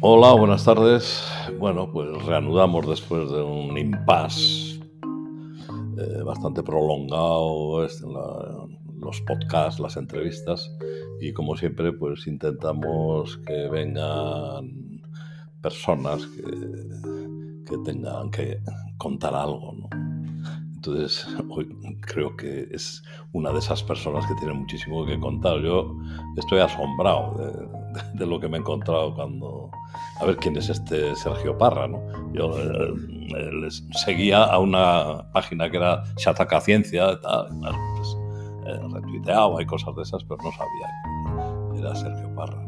Hola, buenas tardes. Bueno, pues reanudamos después de un impasse eh, bastante prolongado este, la- los podcasts, las entrevistas y como siempre pues intentamos que vengan personas que, que tengan que contar algo, ¿no? Entonces, hoy creo que es una de esas personas que tiene muchísimo que contar. Yo estoy asombrado de, de- lo que me he encontrado cuando... A ver quién es este Sergio Parra, ¿no? Yo eh, eh, seguía a una página que era Shataka Ciencia, tal, pues, eh, retuiteaba y cosas de esas, pero no sabía que era Sergio Parra.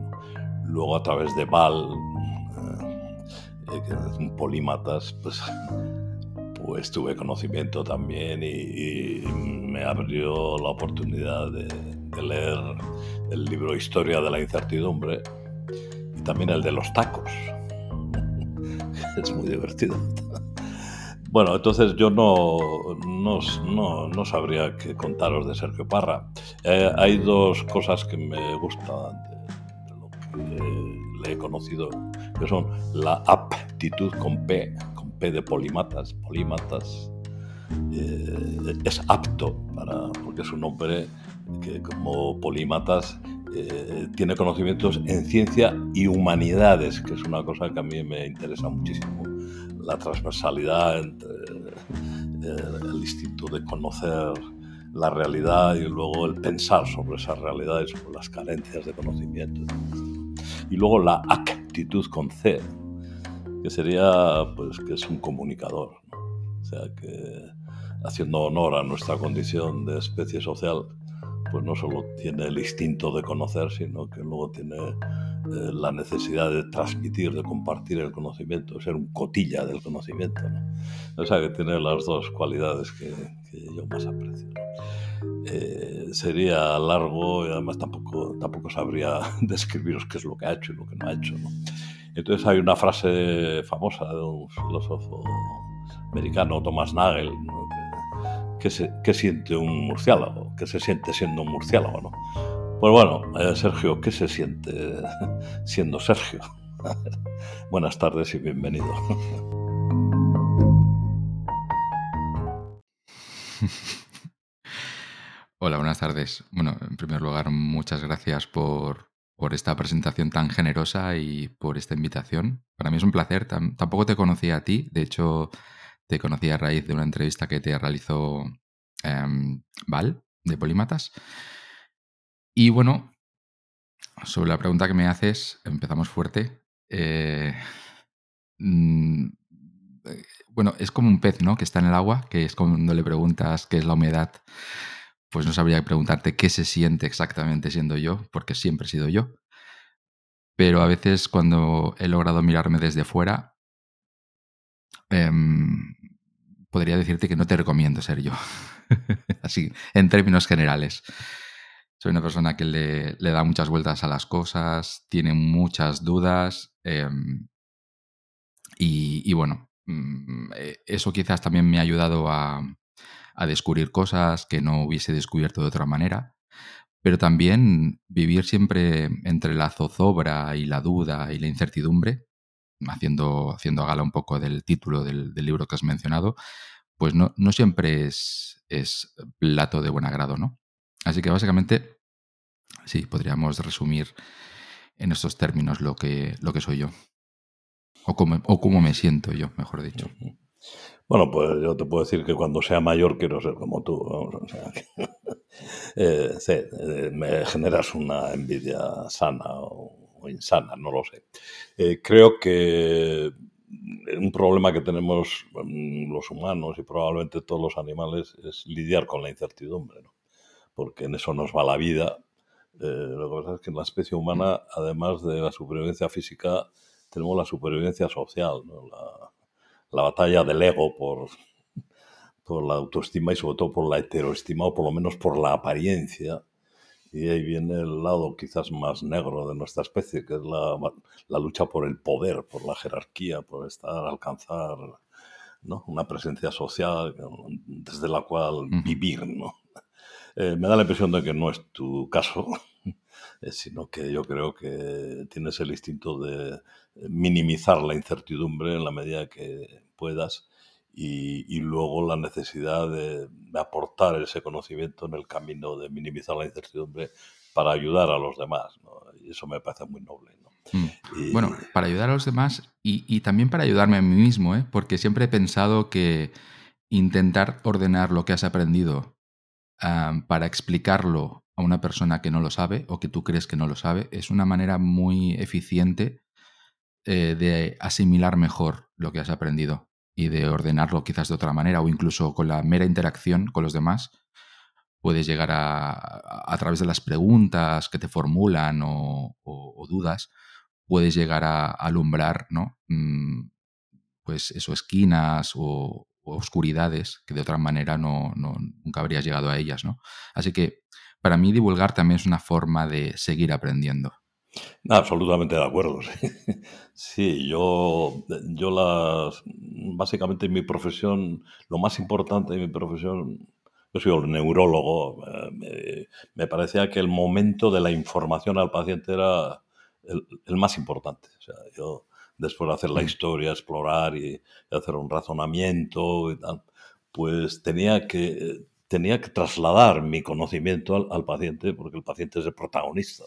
Luego a través de Val, eh, eh, que es un polímatas, pues pues tuve conocimiento también y, me abrió la oportunidad de leer el libro Historia de la incertidumbre y también el de los tacos. Es muy divertido. Bueno, entonces yo no, no, no, no sabría qué contaros de Sergio Parra. Eh, hay dos cosas que me gustan que le he conocido, que son la aptitud con P, con P de polímatas, polímatas, eh, es apto para, porque es un hombre que como polímatas eh, tiene conocimientos en ciencia y humanidades, que es una cosa que a mí me interesa muchísimo, la transversalidad entre eh, el instinto de conocer la realidad y luego el pensar sobre esa realidad y sobre las carencias de conocimiento. Y luego la actitud con C, que sería pues que es un comunicador, ¿no? o sea que haciendo honor a nuestra condición de especie social, pues no solo tiene el instinto de conocer, sino que luego tiene eh, la necesidad de transmitir, de compartir el conocimiento, ser un cotilla del conocimiento. ¿no? O sea que tiene las dos cualidades que, yo más aprecio. Eh, sería largo y además tampoco, tampoco sabría describiros qué es lo que ha hecho y lo que no ha hecho. ¿no? Entonces hay una frase famosa de un filósofo americano, Thomas Nagel, ¿no? Que, se, siente un murciélago, que se siente siendo un murciélago. ¿no? Pues bueno, eh, Sergio, ¿qué se siente siendo Sergio? Buenas tardes y bienvenido. Hola, buenas tardes. Bueno, en primer lugar, muchas gracias por, por esta presentación tan generosa y por esta invitación. Para mí es un placer. Tam tampoco te conocía a ti, de hecho, te conocí a raíz de una entrevista que te realizó eh, Val, de Polímatas. Y bueno, sobre la pregunta que me haces, empezamos fuerte. Eh, mm, bueno, es como un pez, ¿no? Que está en el agua, que es cuando le preguntas qué es la humedad, pues no sabría preguntarte qué se siente exactamente siendo yo, porque siempre he sido yo. Pero a veces cuando he logrado mirarme desde fuera, eh, podría decirte que no te recomiendo ser yo. Así, en términos generales. Soy una persona que le, le, da muchas vueltas a las cosas, tiene muchas dudas eh, y, y, bueno, eso quizás también me ha ayudado a, a, descubrir cosas que no hubiese descubierto de otra manera, pero también vivir siempre entre la zozobra y la duda y la incertidumbre, haciendo, haciendo gala un poco del título del, libro que has mencionado, pues no, no siempre es, plato de buen agrado, ¿no? Así que básicamente, sí, podríamos resumir en estos términos lo que, lo que soy yo. O cómo, o cómo me siento yo, mejor dicho. Bueno, pues yo te puedo decir que cuando sea mayor quiero ser como tú. O sea, eh, eh, me generas una envidia sana o, o insana, no lo sé. Eh, creo que un problema que tenemos los humanos y probablemente todos los animales es lidiar con la incertidumbre, ¿no? porque en eso nos va la vida. Eh, lo que pasa es que en la especie humana, además de la supervivencia física, tenemos la supervivencia social, ¿no? la, la, batalla del ego por, por la autoestima y sobre todo por la heteroestima o por lo menos por la apariencia. Y ahí viene el lado quizás más negro de nuestra especie, que es la, la lucha por el poder, por la jerarquía, por estar, alcanzar ¿no? una presencia social desde la cual vivir. ¿no? Eh, me da la impresión de que no es tu caso. sino que yo creo que tienes el instinto de minimizar la incertidumbre en la medida que puedas y, luego la necesidad de, aportar ese conocimiento en el camino de minimizar la incertidumbre para ayudar a los demás. Y eso me parece muy noble. Mm. Bueno, para ayudar a los demás y, también para ayudarme a mí mismo, ¿eh? porque siempre he pensado que intentar ordenar lo que has aprendido para explicarlo a una persona que no lo sabe o que tú crees que no lo sabe es una manera muy eficiente eh, de asimilar mejor lo que has aprendido y de ordenarlo quizás de otra manera o incluso con la mera interacción con los demás puedes llegar a, a, través de las preguntas que te formulan o, dudas, puedes llegar a, alumbrar, ¿no? Mm, pues eso, esquinas o, oscuridades que de otra manera no, nunca habrías llegado a ellas, ¿no? Así que para mí divulgar también es una forma de seguir aprendiendo. Absolutamente de acuerdo. Sí. yo, yo las, básicamente en mi profesión, lo más importante de mi profesión yo soy un neurólogo, eh, me, parecía que el momento de la información al paciente era el, más importante. O sea, yo, después de hacer la mm. historia, explorar y, hacer un razonamiento y tal, pues tenía que, tenía que trasladar mi conocimiento al, paciente, porque el paciente es el protagonista.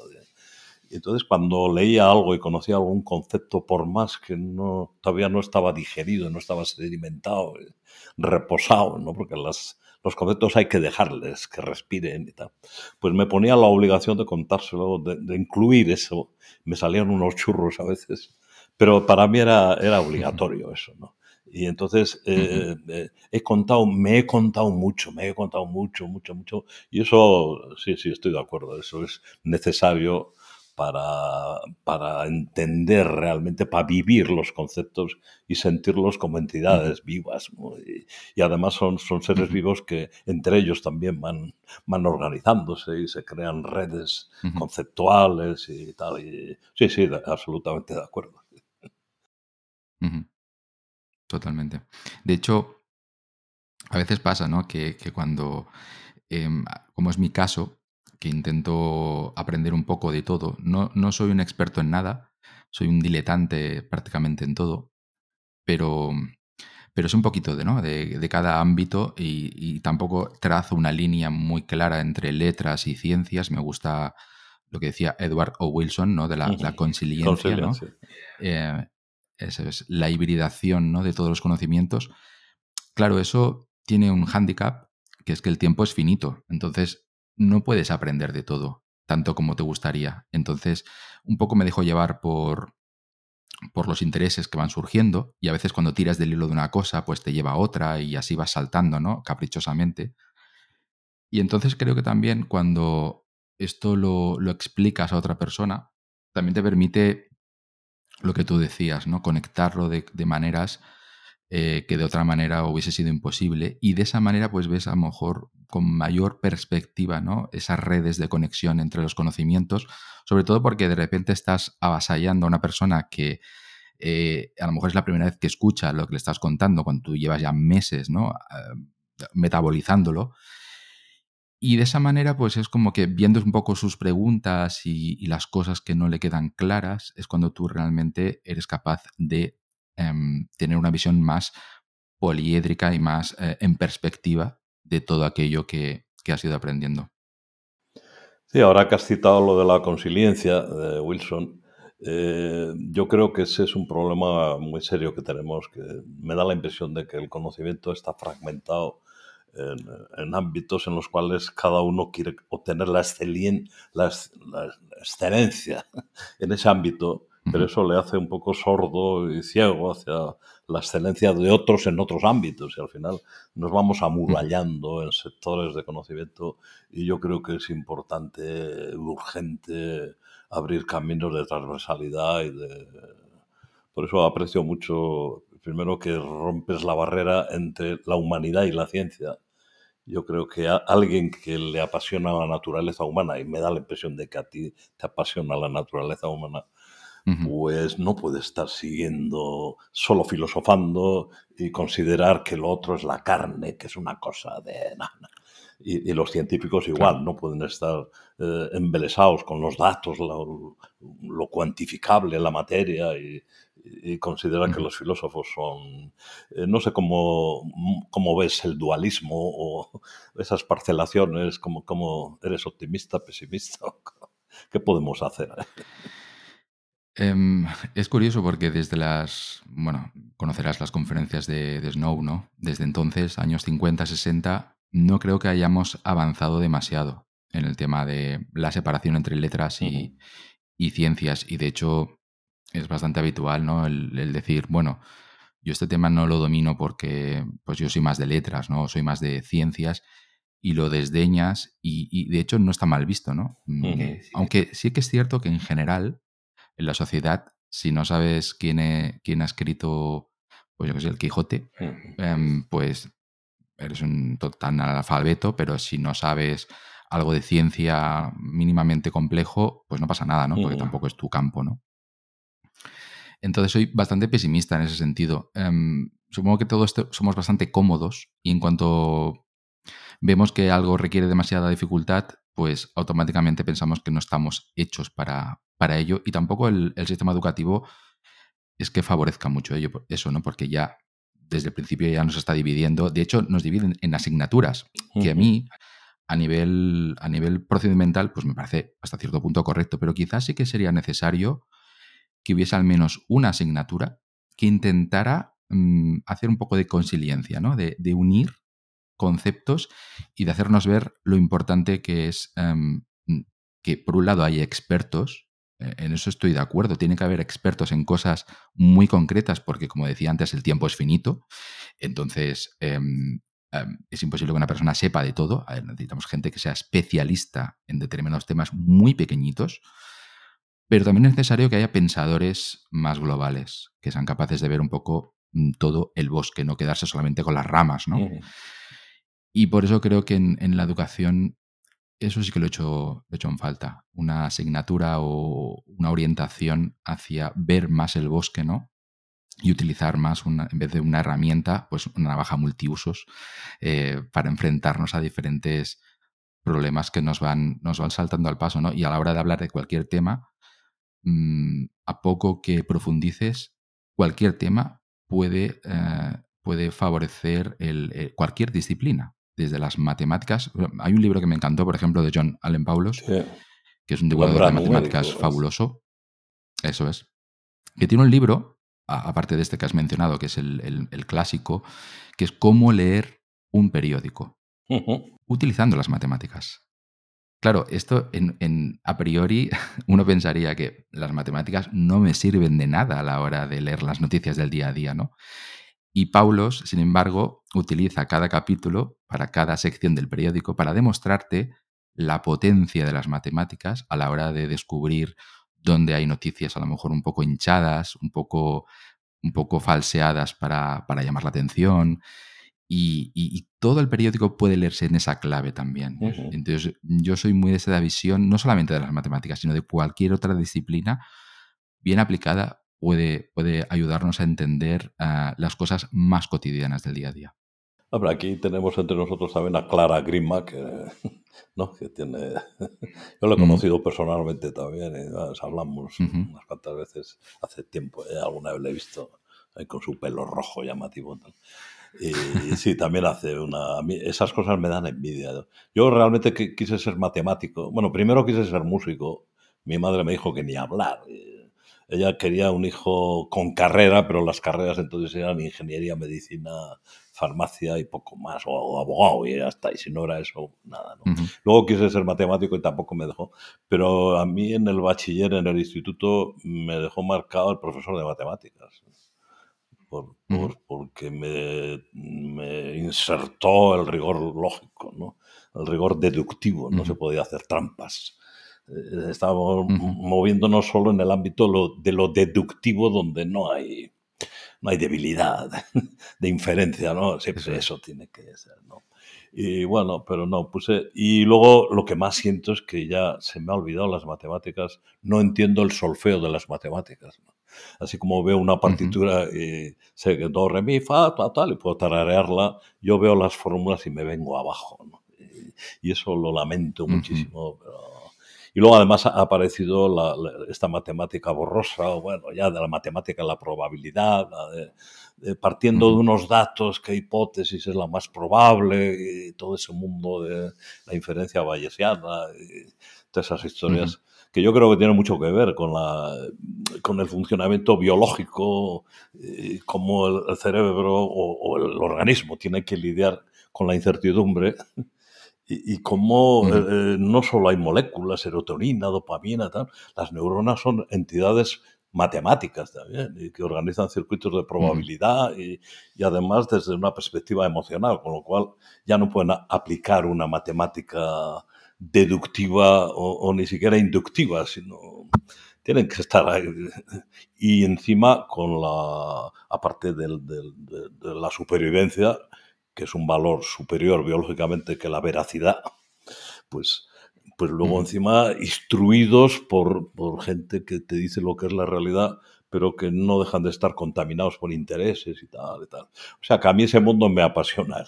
Y entonces cuando leía algo y conocía algún concepto, por más que no, todavía no estaba digerido, no estaba sedimentado, eh, reposado, ¿no? porque las, los conceptos hay que dejarles que respiren y tal. Pues me ponía la obligación de contárselo, de, incluir eso. Me salían unos churros a veces, pero para mí era, era obligatorio eso, ¿no? Y entonces eh, eh, he contado, me he contado mucho, me he contado mucho, mucho, mucho. Y eso, sí, sí, estoy de acuerdo, eso es necesario para, para entender realmente, para vivir los conceptos y sentirlos como entidades vivas. Y, además son, son seres vivos que entre ellos también van, van organizándose y se crean redes conceptuales y tal. Y, sí, sí, absolutamente de acuerdo. Totalmente. De hecho, a veces pasa, ¿no? Que, cuando, em, como es mi caso, que intento aprender un poco de todo. No, no soy un experto en nada, soy un diletante prácticamente en todo, pero, pero es un poquito de, ¿no? de, cada ámbito y, tampoco trazo una línea muy clara entre letras y ciencias. Me gusta lo que decía Edward O. Wilson, ¿no? de la, la consiliencia. ¿no? Eh, es, la hibridación ¿no? de todos los conocimientos. Claro, eso tiene un hándicap, que es que el tiempo es finito. Entonces, no puedes aprender de todo, tanto como te gustaría. Entonces, un poco me dejo llevar por, por los intereses que van surgiendo y a veces cuando tiras del hilo de una cosa, pues te lleva a otra y así vas saltando, ¿no? Caprichosamente. Y entonces creo que también cuando esto lo, lo explicas a otra persona, también te permite lo que tú decías, ¿no? Conectarlo de, de maneras eh, que de otra manera hubiese sido imposible. Y de esa manera, pues ves a lo mejor con mayor perspectiva, ¿no? Esas redes de conexión entre los conocimientos, sobre todo porque de repente estás avasallando a una persona que eh, a lo mejor es la primera vez que escucha lo que le estás contando, cuando tú llevas ya meses, ¿no? Eh, metabolizándolo. Y de esa manera, pues es como que viendo un poco sus preguntas y, y, las cosas que no le quedan claras, es cuando tú realmente eres capaz de Em, tener una visión más poliédrica y más eh, en perspectiva de todo aquello que, que has ido aprendiendo. Sí, ahora que has citado lo de la consiliencia de Wilson, eh, yo creo que ese es un problema muy serio que tenemos, que me da la impresión de que el conocimiento está fragmentado en, ámbitos en los cuales cada uno quiere obtener la, la excelencia en ese ámbito pero eso le hace un poco sordo y ciego hacia la excelencia de otros en otros ámbitos y al final nos vamos amurallando en sectores de conocimiento y yo creo que es importante, urgente abrir caminos de transversalidad y de... Por eso aprecio mucho, primero, que rompes la barrera entre la humanidad y la ciencia. Yo creo que alguien que le apasiona la naturaleza humana, y me da la impresión de que a ti te apasiona la naturaleza humana, pues no puede estar siguiendo, solo filosofando y considerar que lo otro es la carne, que es una cosa de... Y, los científicos igual, no pueden estar eh, embelesados con los datos, lo, cuantificable, la materia, y, y considerar que los filósofos son... Eh, no sé cómo, cómo, ves el dualismo o esas parcelaciones, como, como eres optimista, pesimista, ¿qué podemos hacer? Em, es curioso porque desde las, bueno, conocerás las conferencias de, Snow, ¿no? Desde entonces, años 50, 60, no creo que hayamos avanzado demasiado en el tema de la separación entre letras y, ciencias. Y de hecho, es bastante habitual, ¿no? El, decir, bueno, yo este tema no lo domino porque pues yo soy más de letras, ¿no? Soy más de ciencias y lo desdeñas y, de hecho no está mal visto, ¿no? Mm, aunque sí que es cierto que en general en la sociedad, si no sabes quién, quién ha escrito, pues yo que sé, el Quijote, em, pues eres un total analfabeto, pero si no sabes algo de ciencia mínimamente complejo, pues no pasa nada, ¿no? Porque tampoco es tu campo, ¿no? Entonces soy bastante pesimista en ese sentido. Em, supongo que todos somos bastante cómodos y en cuanto vemos que algo requiere demasiada dificultad, pues automáticamente pensamos que no estamos hechos para, para ello y tampoco el, sistema educativo es que favorezca mucho ello, eso, ¿no? Porque ya desde el principio ya nos está dividiendo. De hecho, nos dividen en asignaturas, que a mí, a nivel, a nivel procedimental, pues me parece hasta cierto punto correcto, pero quizás sí que sería necesario que hubiese al menos una asignatura que intentara mm, hacer un poco de consiliencia, ¿no? De, unir conceptos y de hacernos ver lo importante que es em, que, por un lado, hay expertos en eso estoy de acuerdo. Tiene que haber expertos en cosas muy concretas porque, como decía antes, el tiempo es finito. Entonces, em, em, es imposible que una persona sepa de todo. necesitamos gente que sea especialista en determinados temas muy pequeñitos. Pero también es necesario que haya pensadores más globales, que sean capaces de ver un poco mm, todo el bosque, no quedarse solamente con las ramas, ¿no? Y por eso creo que en la educación eso sí que lo he hecho, hecho en falta. Una asignatura o una orientación hacia ver más el bosque, ¿no? Y utilizar más, una, en vez de una herramienta, pues una navaja multiusos eh, para enfrentarnos a diferentes problemas que nos van, nos van saltando al paso, ¿no? Y a la hora de hablar de cualquier tema, mm, a poco que profundices, cualquier tema puede, eh, puede favorecer el, eh, cualquier disciplina desde las matemáticas. Hay un libro que me encantó, por ejemplo, de John Allen Paulos, que es un divulgador de matemáticas fabuloso. Eso es. Que tiene un libro, aparte de este que has mencionado, que es el, clásico, que es cómo leer un periódico utilizando las matemáticas. Claro, esto en, a priori uno pensaría que las matemáticas no me sirven de nada a la hora de leer las noticias del día a día, ¿no? Y Paulos, sin embargo, utiliza cada capítulo para cada sección del periódico para demostrarte la potencia de las matemáticas a la hora de descubrir dónde hay noticias a lo mejor un poco hinchadas, un poco, un poco falseadas para, llamar la atención. Y, todo el periódico puede leerse en esa clave también. Entonces, yo soy muy de esa visión, no solamente de las matemáticas, sino de cualquier otra disciplina bien aplicada puede, puede ayudarnos a entender ah, las cosas más cotidianas del día a día. Aquí tenemos entre nosotros también a Clara Grima, que, ¿no? que tiene... Yo lo he conocido personalmente también, y, hablamos unas cuantas veces hace tiempo, ¿eh? alguna vez le he visto con su pelo rojo llamativo. Y, sí, también hace una... esas cosas me dan envidia. Yo realmente quise ser matemático. Bueno, primero quise ser músico. Mi madre me dijo que ni hablar. Ella quería un hijo con carrera, pero las carreras entonces eran ingeniería, medicina, farmacia y poco más, o, abogado, y ya está. Y si no era eso, nada. ¿no? Luego quise ser matemático y tampoco me dejó. Pero a mí en el bachiller, en el instituto, me dejó marcado el profesor de matemáticas. Por, porque me, me, insertó el rigor lógico, ¿no? el rigor deductivo, no se podía hacer trampas. Eh, estamos moviéndonos solo en el ámbito de lo deductivo donde no hay, no hay debilidad de inferencia, ¿no? Siempre eso, tiene que ser, ¿no? Y bueno, pero no, puse... Y luego lo que más siento es que ya se me ha olvidado las matemáticas, no entiendo el solfeo de las matemáticas. Así como veo una partitura y sé que do, re, mi, fa, tal, tal, y puedo tararearla, yo veo las fórmulas y me vengo abajo. Y, eso lo lamento muchísimo. Y luego además ha aparecido esta matemática borrosa, bueno, ya de la matemática la probabilidad, de, partiendo de unos datos, qué hipótesis es la más probable, y todo ese mundo de la inferencia bayesiana, y todas esas historias. que yo creo que tienen mucho que ver con, la, con el funcionamiento biológico, y cómo el, cerebro o, el organismo tiene que lidiar con la incertidumbre y, cómo eh, eh, no solo hay moléculas, serotonina, dopamina, tal, las neuronas son entidades matemáticas también, y que organizan circuitos de probabilidad y, además desde una perspectiva emocional, con lo cual ya no pueden aplicar una matemática deductiva o, ni siquiera inductiva, sino tienen que estar ahí. Y encima, con la, aparte de la supervivencia, que es un valor superior biológicamente que la veracidad, pues pues luego encima instruidos por, por, gente que te dice lo que es la realidad, pero que no dejan de estar contaminados por intereses y tal y tal. O sea que a mí ese mundo me apasiona,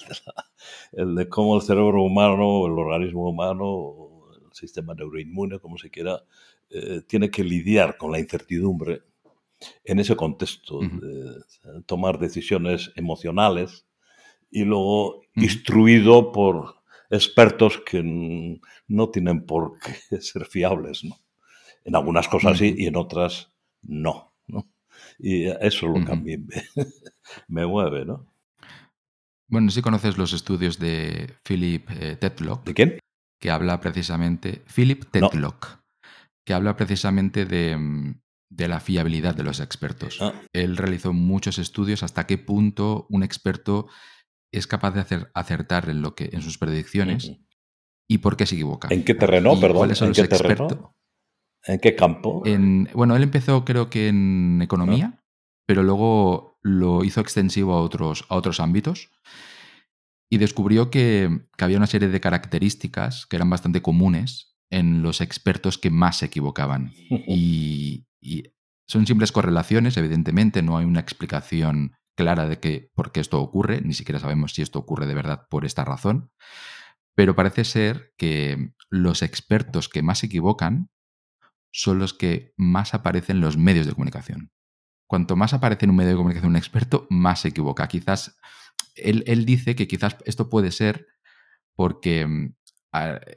el de, cómo el cerebro humano, el organismo humano, el sistema neuroinmune, como se quiera, eh, tiene que lidiar con la incertidumbre en ese contexto, de tomar decisiones emocionales y luego instruido por expertos que no tienen por qué ser fiables, ¿no? En algunas cosas sí y en otras no, ¿no? Y eso es lo que a mí me, mueve, ¿no? Bueno, si conoces los estudios de Philip eh, Tetlock. ¿De quién? Que habla precisamente. Philip Tetlock. Que habla precisamente de, mm, de, la fiabilidad de los expertos. Ah. Él realizó muchos estudios hasta qué punto un experto es capaz de hacer, acertar en, lo que, en sus predicciones y por qué se equivoca. ¿En qué terreno, perdón? ¿En qué terreno? ¿En qué campo? En, bueno, él empezó creo que en economía, pero luego lo hizo extensivo a otros, a otros ámbitos y descubrió que, había una serie de características que eran bastante comunes en los expertos que más se equivocaban. y, son simples correlaciones, evidentemente, no hay una explicación clara de que por qué esto ocurre, ni siquiera sabemos si esto ocurre de verdad por esta razón, pero parece ser que los expertos que más se equivocan son los que más aparecen en los medios de comunicación. Cuanto más aparece en un medio de comunicación un experto, más se equivoca. Quizás él, dice que quizás esto puede ser porque en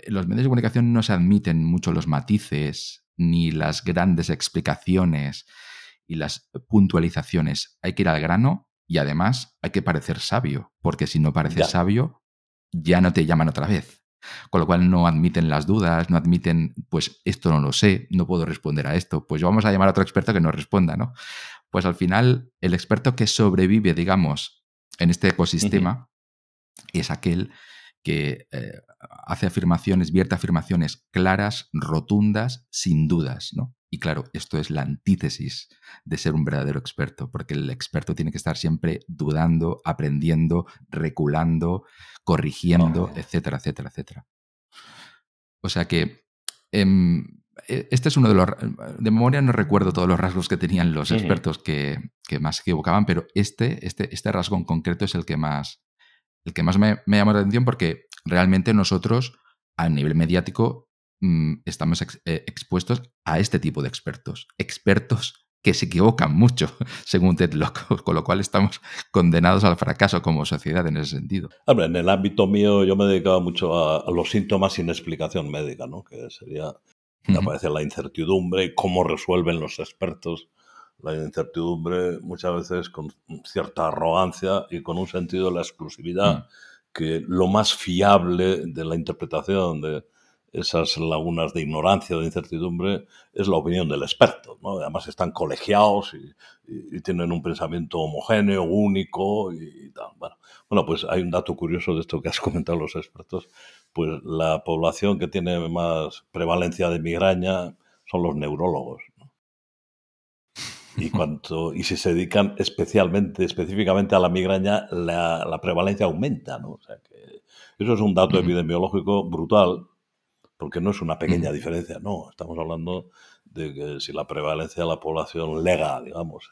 los medios de comunicación no se admiten mucho los matices ni las grandes explicaciones y las puntualizaciones. Hay que ir al grano y además hay que parecer sabio, porque si no pareces sabio, ya no te llaman otra vez. Con lo cual no admiten las dudas, no admiten, pues esto no lo sé, no puedo responder a esto, pues vamos a llamar a otro experto que nos responda, ¿no? Pues al final, el experto que sobrevive, digamos, en este ecosistema es aquel que eh, hace afirmaciones, vierte afirmaciones claras, rotundas, sin dudas, ¿no? Y claro, esto es la antítesis de ser un verdadero experto, porque el experto tiene que estar siempre dudando, aprendiendo, reculando, corrigiendo, etcétera, etcétera, etcétera. O sea que em, e, este es uno de los... De memoria no recuerdo todos los rasgos que tenían los expertos que, más se equivocaban, pero este, este, este rasgo en concreto es el que más, el que más me, me llamó la atención porque realmente nosotros a nivel mediático mm, estamos eh, expuestos a este tipo de expertos. Expertos que se equivocan mucho, según Ted Locke, con lo cual estamos condenados al fracaso como sociedad en ese sentido. Hombre, en el ámbito mío yo me dedicaba mucho a, los síntomas sin explicación médica, ¿no? que sería, me aparece la incertidumbre y cómo resuelven los expertos la incertidumbre muchas veces con cierta arrogancia y con un sentido de la exclusividad, mm. que lo más fiable de la interpretación de esas lagunas de ignorancia o de incertidumbre es la opinión del experto. ¿no? Además están colegiados y, tienen un pensamiento homogéneo, único y, tal. Bueno, bueno, pues hay un dato curioso de esto que has comentado los expertos. Pues la población que tiene más prevalencia de migraña son los neurólogos y cuanto y si se dedican especialmente específicamente a la migraña la, la prevalencia aumenta no o sea que Eso es un dato epidemiológico brutal, porque no es una pequeña diferencia, no. Estamos hablando de que si la prevalencia de la población legal, digamos,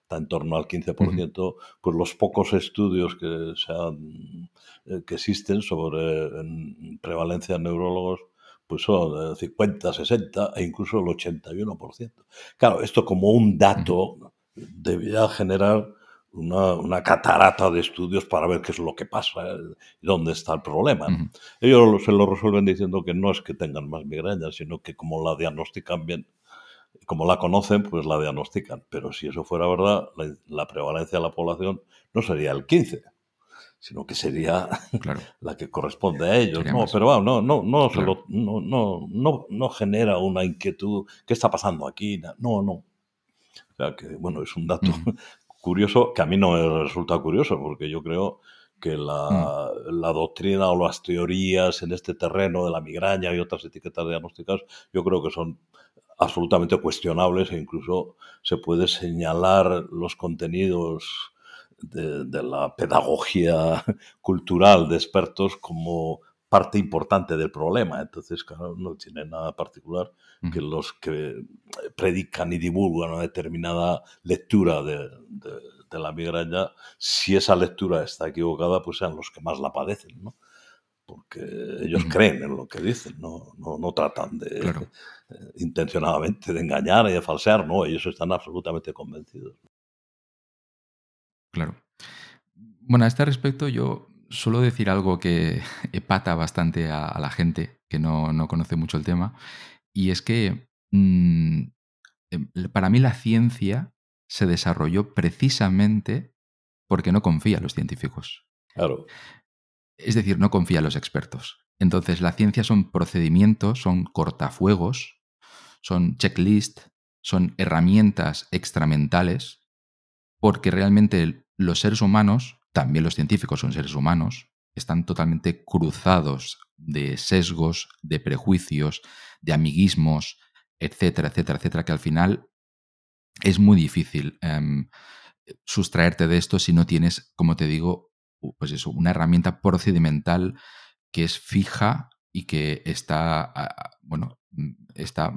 está en torno al 15%, pues los pocos estudios que, se eh, que existen sobre prevalencia de neurólogos pues son 50, 60 e incluso el 81%. Claro, esto como un dato debía generar una, catarata de estudios para ver qué es lo que pasa dónde está el problema. Ellos se lo resuelven diciendo que no es que tengan más migrañas, sino que como la diagnostican bien, como la conocen, pues la diagnostican. Pero si eso fuera verdad, la, prevalencia de la población no sería el 15, sino que sería la que corresponde a ellos. no, pero bueno, no, no, no, no, no, no, no genera una inquietud. ¿Qué está pasando aquí? No, no. O sea que, bueno, es un dato curioso que a mí no me resulta curioso, porque yo creo que la, mm. la, doctrina o las teorías en este terreno de la migraña y otras etiquetas diagnósticas, yo creo que son absolutamente cuestionables e incluso se puede señalar los contenidos de, de la pedagogía cultural de expertos como parte importante del problema. Entonces, claro, no tiene nada particular que los que predican y divulgan una determinada lectura de, la migraña, si esa lectura está equivocada, pues sean los que más la padecen, ¿no? Porque ellos creen en lo que dicen, no, no, tratan de eh, intencionadamente de engañar y de falsear, no, ellos están absolutamente convencidos. Claro. Bueno, a este respecto yo suelo decir algo que epata bastante a, la gente que no, conoce mucho el tema, y es que mm, em, para mí la ciencia se desarrolló precisamente porque no confía en los científicos. Claro. Es decir, no confía en los expertos. Entonces, la ciencia son procedimientos, son cortafuegos, son checklists, son herramientas extramentales, porque realmente los seres humanos también los científicos son seres humanos, están totalmente cruzados de sesgos, de prejuicios, de amiguismos, etcétera, etcétera, etcétera, que al final es muy difícil em, sustraerte de esto si no tienes, como te digo, pues eso, una herramienta procedimental que es fija y que está, bueno, está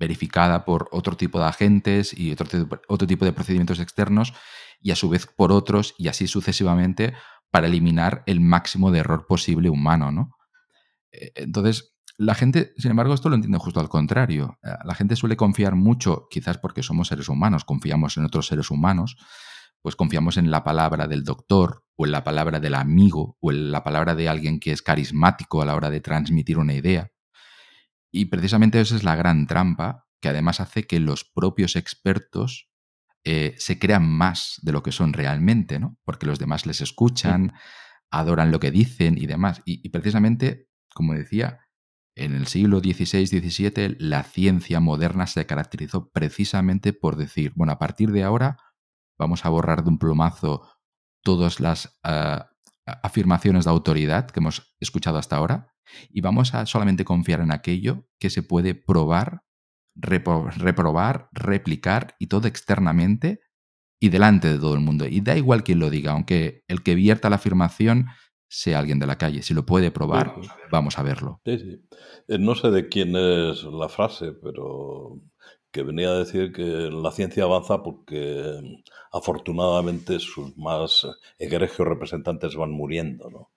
verificada por otro tipo de agentes y otro, otro tipo de procedimientos externos y a su vez por otros y así sucesivamente para eliminar el máximo de error posible humano, ¿no? Eh, entonces, la gente, sin embargo, esto lo entiende justo al contrario. Eh, la gente suele confiar mucho, quizás porque somos seres humanos, confiamos en otros seres humanos, pues confiamos en la palabra del doctor o en la palabra del amigo o en la palabra de alguien que es carismático a la hora de transmitir una idea. Y precisamente esa es la gran trampa que además hace que los propios expertos eh, se crean más de lo que son realmente, ¿no? Porque los demás les escuchan, adoran lo que dicen y demás. Y, precisamente, como decía, en el siglo XVI, XVII, la ciencia moderna se caracterizó precisamente por decir, bueno, a partir de ahora vamos a borrar de un plumazo todas las ah, afirmaciones de autoridad que hemos escuchado hasta ahora y vamos a solamente confiar en aquello que se puede probar reprobar, replicar y todo externamente y delante de todo el mundo. Y da igual quien lo diga, aunque el que vierta la afirmación sea alguien de la calle. Si lo puede probar, vamos a verlo. Sí, sí. Eh, no sé de quién es la frase, pero que venía a decir que la ciencia avanza porque afortunadamente sus más egregios representantes van muriendo, ¿no?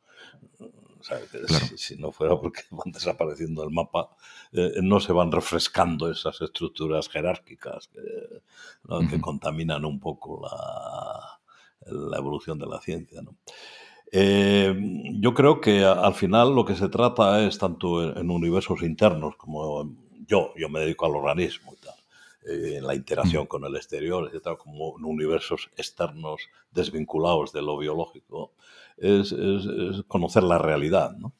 Si, no fuera porque van desapareciendo del mapa, eh, no se van refrescando esas estructuras jerárquicas que, contaminan un poco la, evolución de la ciencia. Eh, yo creo que al final lo que se trata es tanto en, universos internos como yo, yo me dedico al organismo y tal, eh, en la interacción con el exterior, etcétera, como en universos externos desvinculados de lo biológico es, conocer la realidad, ¿no?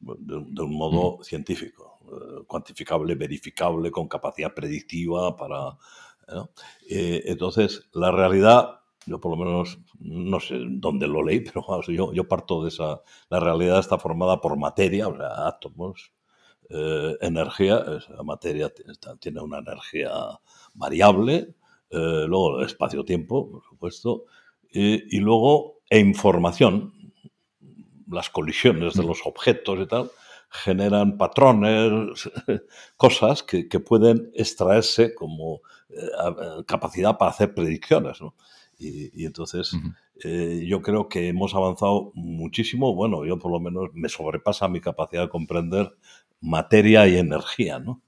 de, un modo científico, eh, cuantificable, verificable, con capacidad predictiva para... Eh, entonces, la realidad, yo por lo menos no sé dónde lo leí, pero yo, yo parto de esa... La realidad está formada por materia, o sea, átomos, eh, energía, esa materia tiene una energía variable, luego espacio-tiempo, por supuesto, y luego e información las colisiones de los objetos y tal, generan patrones, cosas que, pueden extraerse como eh, capacidad para hacer predicciones. ¿no? Y, entonces eh, yo creo que hemos avanzado muchísimo. Bueno, yo por lo menos me sobrepasa mi capacidad de comprender materia y energía. ¿no?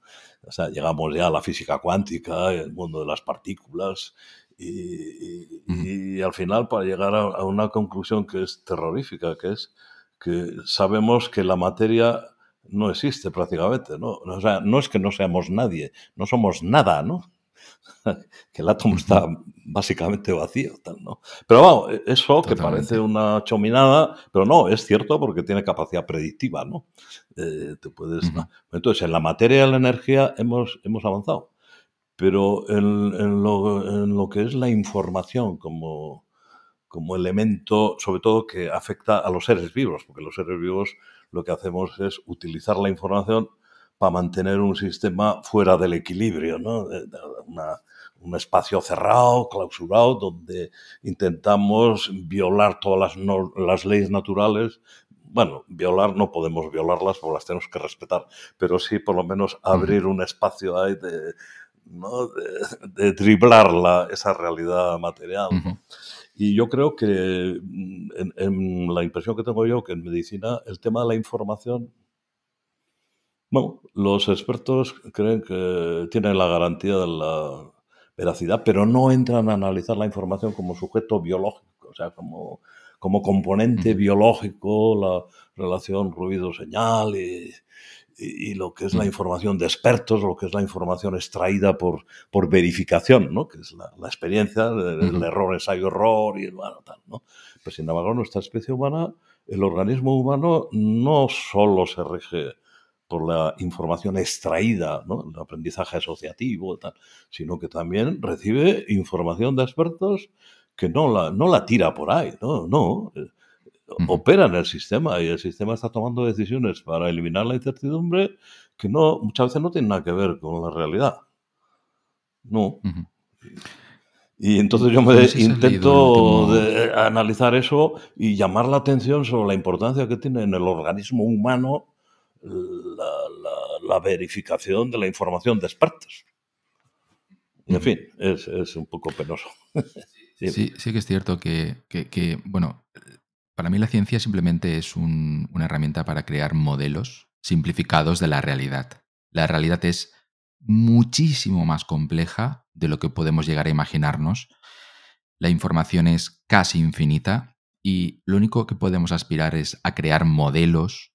O sea, llegamos ya a la física cuántica, el mundo de las partículas, y, al final para llegar a, una conclusión que es terrorífica, que es que sabemos que la materia no existe prácticamente, ¿no? O sea, no es que no seamos nadie, no somos nada, ¿no? que el átomo está básicamente vacío, tal, ¿no? Pero vamos, e, eso que parece una chominada, pero no, es cierto porque tiene capacidad predictiva, ¿no? Eh, te puedes, Entonces, en la materia y la energía hemos, hemos avanzado, pero en, en, lo, en lo que es la información como, como elemento, sobre todo que afecta a los seres vivos, porque los seres vivos lo que hacemos es utilizar la información para mantener un sistema fuera del equilibrio, ¿no? un espacio cerrado, clausurado, donde intentamos violar todas las, las leyes naturales. Bueno, violar no podemos violarlas porque las tenemos que respetar, pero sí por lo menos abrir un espacio ahí de, ¿no? de, driblar la, esa realidad material. Y yo creo que mm, en, la impresión que tengo yo, que en medicina el tema de la información, bueno, los expertos creen que tienen la garantía de la veracidad, pero no entran a analizar la información como sujeto biológico, o sea, como, como componente biológico, la relación ruido-señal y, y, lo que es la información de expertos, lo que es la información extraída por, por verificación, ¿no? que es la, la experiencia, el, error, ensayo, error y bueno, tal. ¿no? Pues sin embargo, nuestra especie humana, el organismo humano no solo se rige por la información extraída, ¿no? el aprendizaje asociativo, tal, sino que también recibe información de expertos que no la, no la tira por ahí, no, no opera en el sistema y el sistema está tomando decisiones para eliminar la incertidumbre que no muchas veces no tienen nada que ver con la realidad. No. Y entonces yo me intento analizar eso y llamar la atención sobre la importancia que tiene en el organismo humano la, verificación de la información de expertos. Y en fin, es, un poco penoso. sí. sí, que es cierto que, que bueno, para mí la ciencia simplemente es una herramienta para crear modelos simplificados de la realidad. La realidad es muchísimo más compleja de lo que podemos llegar a imaginarnos. La información es casi infinita y lo único que podemos aspirar es a crear modelos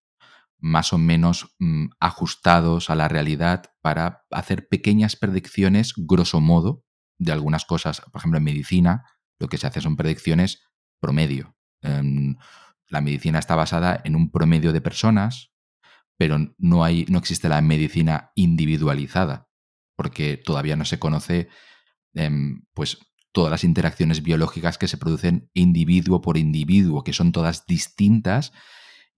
más o menos mm, ajustados a la realidad para hacer pequeñas predicciones, grosso modo, de algunas cosas. Por ejemplo, en medicina, lo que se hace son predicciones promedio. Em, la medicina está basada en un promedio de personas, pero no, hay, no existe la medicina individualizada, porque todavía no se conoce em, pues, todas las interacciones biológicas que se producen individuo por individuo, que son todas distintas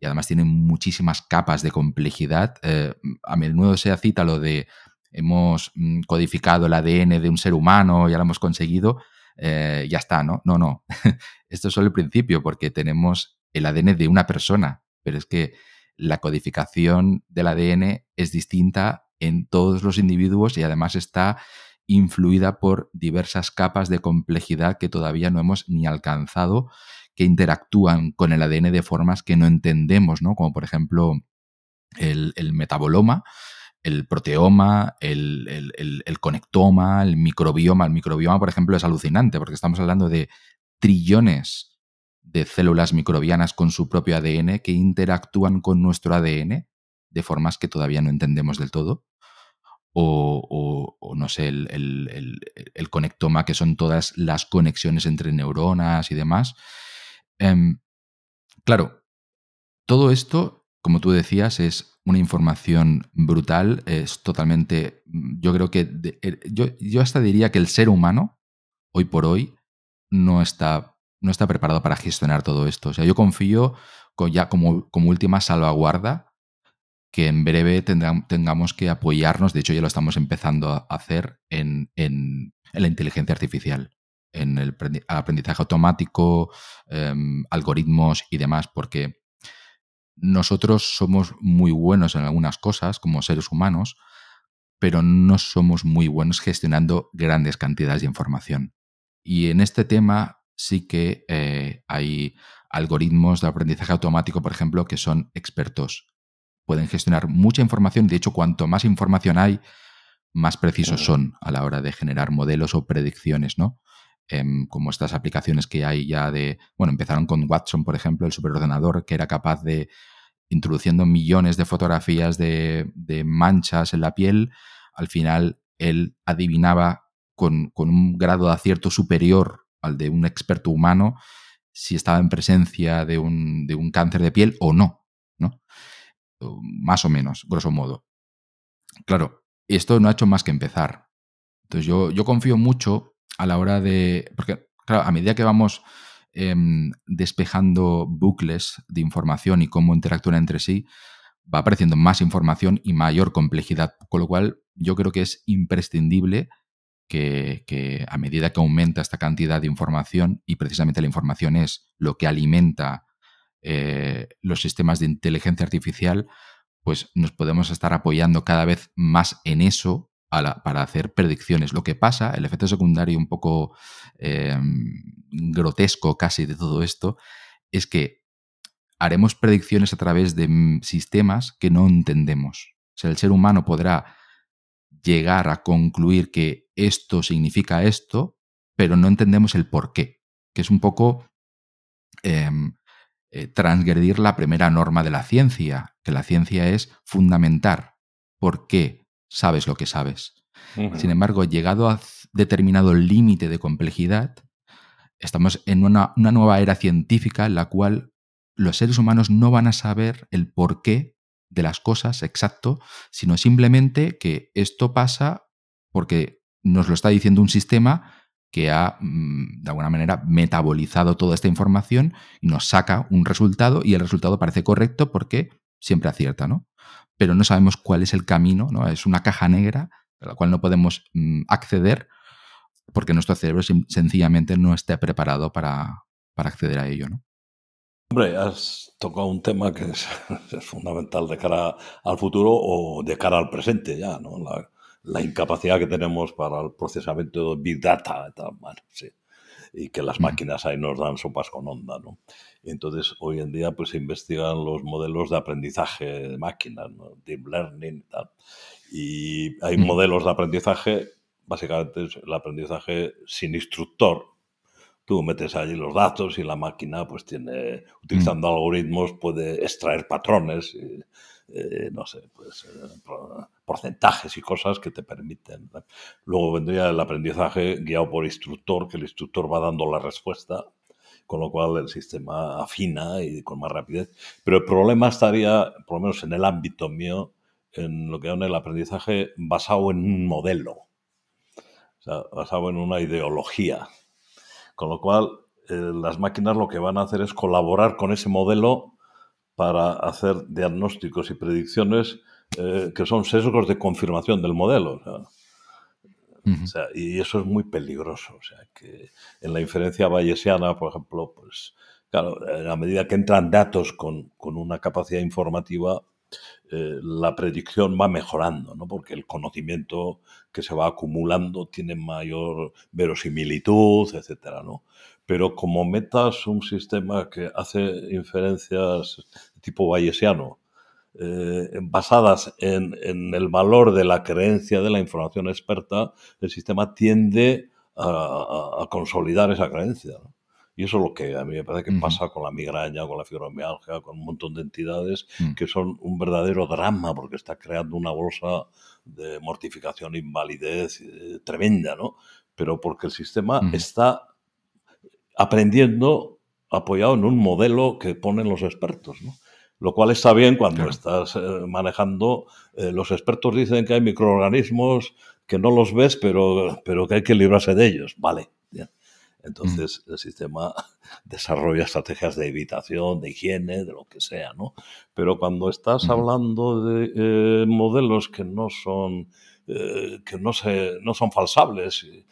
y además tienen muchísimas capas de complejidad. Eh, a menudo se cita lo de hemos mm, codificado el ADN de un ser humano, ya lo hemos conseguido, eh, ya está, ¿no? No, no. Esto es solo el principio, porque tenemos el ADN de una persona, pero es que la codificación del ADN es distinta en todos los individuos y además está influida por diversas capas de complejidad que todavía no hemos ni alcanzado, que interactúan con el ADN de formas que no entendemos, ¿no? Como por ejemplo el, el metaboloma, el proteoma, el, conectoma, el microbioma. El microbioma, por ejemplo, es alucinante porque estamos hablando de trillones de células microbianas con su propio ADN que interactúan con nuestro ADN de formas que todavía no entendemos del todo. O, no sé, el, conectoma, que son todas las conexiones entre neuronas y demás. Em, claro, todo esto, como tú decías, es una información brutal, es totalmente, yo creo que, er, yo, yo, hasta diría que el ser humano, hoy por hoy, no está, no está preparado para gestionar todo esto. O sea, yo confío ya como, como última salvaguarda que en breve tengamos que apoyarnos, de hecho ya lo estamos empezando a hacer en, en, la inteligencia artificial, en el aprendizaje automático, em, algoritmos y demás, porque nosotros somos muy buenos en algunas cosas como seres humanos, pero no somos muy buenos gestionando grandes cantidades de información. Y en este tema sí que eh, hay algoritmos de aprendizaje automático, por ejemplo, que son expertos. Pueden gestionar mucha información. De hecho, cuanto más información hay, más precisos son a la hora de generar modelos o predicciones, ¿no? Em, como estas aplicaciones que hay ya de, bueno, empezaron con Watson, por ejemplo, el superordenador, que era capaz de, introduciendo millones de fotografías de, manchas en la piel, al final él adivinaba con, un grado de acierto superior al de un experto humano si estaba en presencia de un, de un cáncer de piel o no, ¿no? Más o menos, grosso modo. Claro, esto no ha hecho más que empezar. Entonces yo, yo confío mucho a la hora de... Porque, claro, a medida que vamos em, despejando bucles de información y cómo interactúan entre sí, va apareciendo más información y mayor complejidad, con lo cual yo creo que es imprescindible que, a medida que aumenta esta cantidad de información, y precisamente la información es lo que alimenta eh, los sistemas de inteligencia artificial, pues nos podemos estar apoyando cada vez más en eso para hacer predicciones. Lo que pasa, el efecto secundario un poco em, grotesco casi de todo esto, es que haremos predicciones a través de mm, sistemas que no entendemos. O sea, el ser humano podrá llegar a concluir que esto significa esto, pero no entendemos el por qué, que es un poco em, eh, transgredir la primera norma de la ciencia, que la ciencia es fundamentar por qué sabes lo que sabes. Sin embargo, llegado a determinado límite de complejidad, estamos en una, una nueva era científica en la cual los seres humanos no van a saber el porqué de las cosas exacto, sino simplemente que esto pasa porque nos lo está diciendo un sistema que ha, mm, de alguna manera, metabolizado toda esta información y nos saca un resultado y el resultado parece correcto porque siempre acierta, ¿no? Pero no sabemos cuál es el camino, ¿no? Es una caja negra a la cual no podemos mm, acceder porque nuestro cerebro sencillamente no esté preparado para, para acceder a ello, ¿no? Hombre, has tocado un tema que es, fundamental de cara al futuro o de cara al presente ya, ¿no? La, incapacidad que tenemos para el procesamiento de Big Data y tal, bueno, sí. Y que las máquinas ahí nos dan sopas con onda, ¿no? Entonces, hoy en día, pues se investigan los modelos de aprendizaje de máquinas, ¿no? Deep Learning y tal. Y hay modelos de aprendizaje, básicamente es el aprendizaje sin instructor, tú metes allí los datos y la máquina, pues tiene, utilizando mm. algoritmos, puede extraer patrones, eh, no sé, pues eh, porcentajes y cosas que te permiten. Luego vendría el aprendizaje guiado por instructor, que el instructor va dando la respuesta, con lo cual el sistema afina y con más rapidez. Pero el problema estaría, por lo menos en el ámbito mío, en lo que llama el aprendizaje basado en un modelo, o sea, basado en una ideología. Con lo cual, eh, las máquinas lo que van a hacer es colaborar con ese modelo para hacer diagnósticos y predicciones eh, que son sesgos de confirmación del modelo. Y eso es muy peligroso. O sea, que en la inferencia bayesiana, por ejemplo, pues, claro, a medida que entran datos con, con una capacidad informativa, eh, la predicción va mejorando, ¿no? porque el conocimiento que se va acumulando tiene mayor verosimilitud, etcétera, ¿no? Pero como metas un sistema que hace inferencias tipo bayesiano, eh, basadas en, el valor de la creencia de la información experta, el sistema tiende a, a consolidar esa creencia. ¿no? Y eso es lo que a mí me parece que pasa con la migraña, con la fibromialgia, con un montón de entidades mm. que son un verdadero drama porque está creando una bolsa de mortificación, invalidez eh, tremenda, ¿no? Pero porque el sistema está aprendiendo apoyado en un modelo que ponen los expertos, ¿no? Lo cual está bien cuando estás eh, manejando. Eh, los expertos dicen que hay microorganismos que no los ves, pero, pero que hay que librarse de ellos. Vale, entonces el sistema desarrolla estrategias de evitación, de higiene, de lo que sea, ¿no? Pero cuando estás hablando de eh, modelos que no son, eh, que no, se, no son falsables y,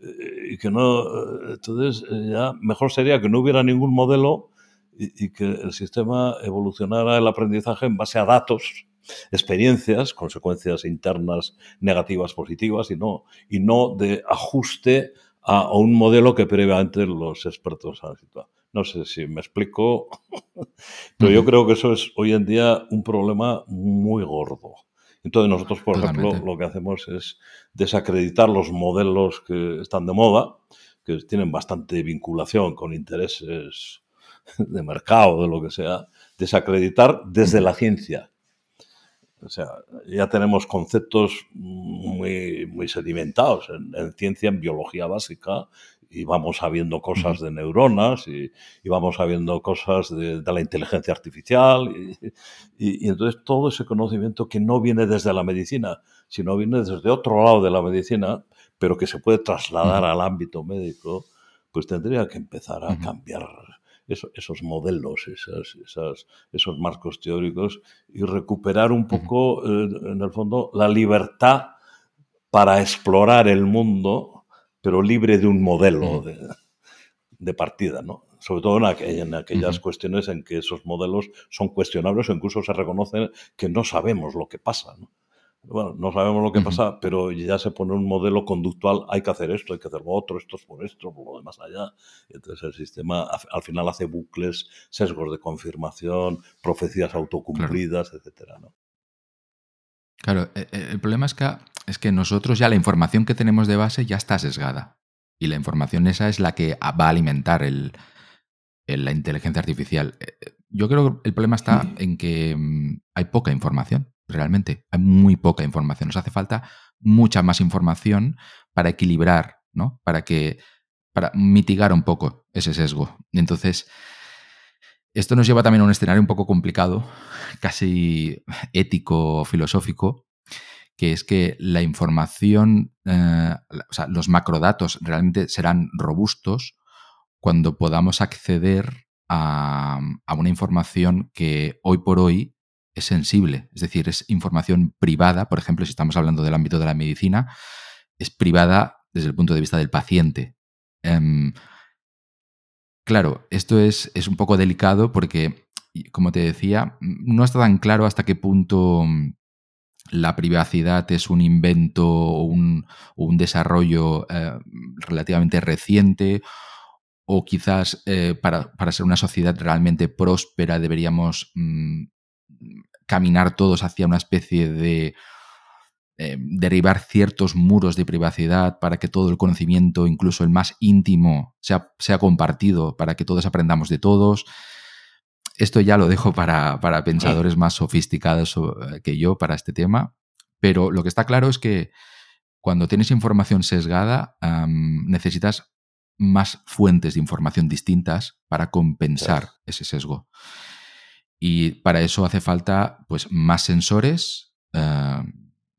eh, que no, entonces ya mejor sería que no hubiera ningún modelo y, que el sistema evolucionara el aprendizaje en base a datos, experiencias, consecuencias internas negativas, positivas, y no, y no de ajuste a, un modelo que previamente los expertos han situado. No sé si me explico, pero yo creo que eso es hoy en día un problema muy gordo. Entonces nosotros, por ejemplo, lo que hacemos es desacreditar los modelos que están de moda, que tienen bastante vinculación con intereses de mercado, de lo que sea, desacreditar desde la ciencia. O sea, ya tenemos conceptos muy, muy sedimentados en, ciencia, en biología básica, y vamos sabiendo cosas de neuronas y, vamos sabiendo cosas de, la inteligencia artificial. Y, entonces todo ese conocimiento que no viene desde la medicina, sino viene desde otro lado de la medicina, pero que se puede trasladar al ámbito médico, pues tendría que empezar a cambiar esos modelos, esas, esos marcos teóricos y recuperar un poco, eh, en el fondo, la libertad para explorar el mundo, pero libre de un modelo de, partida, ¿no? Sobre todo en, aquellas cuestiones en que esos modelos son cuestionables o incluso se reconoce que no sabemos lo que pasa, ¿no? Bueno, no sabemos lo que pasa, pero ya se pone un modelo conductual, hay que hacer esto, hay que hacer lo otro, esto es por esto, por lo demás allá. entonces el sistema al final hace bucles, sesgos de confirmación, profecías autocumplidas, etc. etcétera, ¿no? Claro, e, e, el problema es que, es que nosotros ya la información que tenemos de base ya está sesgada. Y la información esa es la que va a alimentar el, la inteligencia artificial. Eh, yo creo que el problema está en que mm, hay poca información realmente. Hay muy poca información. Nos hace falta mucha más información para equilibrar, ¿no? Para que. para mitigar un poco ese sesgo. Entonces. Esto nos lleva también a un escenario un poco complicado, casi ético, filosófico, que es que la información, eh, o sea, los macrodatos realmente serán robustos cuando podamos acceder a, a, una información que hoy por hoy es sensible, es decir, es información privada, por ejemplo, si estamos hablando del ámbito de la medicina, es privada desde el punto de vista del paciente. Em, claro, esto es, es, un poco delicado porque, como te decía, no está tan claro hasta qué punto mm, la privacidad es un invento o un, desarrollo eh, relativamente reciente o quizás eh, para, ser una sociedad realmente próspera deberíamos mm, caminar todos hacia una especie de eh, derribar ciertos muros de privacidad para que todo el conocimiento, incluso el más íntimo, sea, sea compartido, para que todos aprendamos de todos. Esto ya lo dejo para, pensadores más sofisticados eh, que yo para este tema, pero lo que está claro es que cuando tienes información sesgada, necesitas más fuentes de información distintas para compensar ese sesgo. Y para eso hace falta pues, más sensores, eh,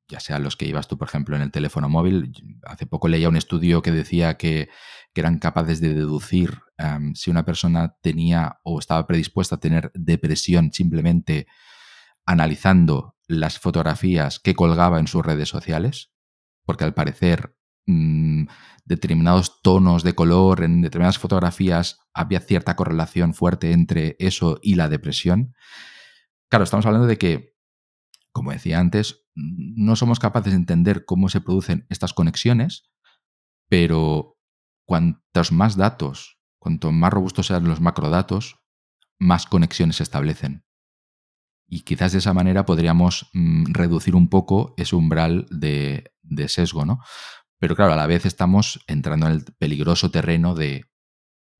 ya sean los que llevas tú, por ejemplo, en el teléfono móvil. Hace poco leía un estudio que decía que, eran capaces de deducir em, si una persona tenía o estaba predispuesta a tener depresión simplemente analizando las fotografías que colgaba en sus redes sociales, porque al parecer mm, determinados tonos de color en determinadas fotografías había cierta correlación fuerte entre eso y la depresión. Claro, estamos hablando de que, como decía antes, no somos capaces de entender cómo se producen estas conexiones, pero cuantos más datos, cuanto más robustos sean los macrodatos, más conexiones se establecen. Y quizás de esa manera podríamos mm, reducir un poco ese umbral de, de sesgo, ¿no? Pero claro, a la vez estamos entrando en el peligroso terreno de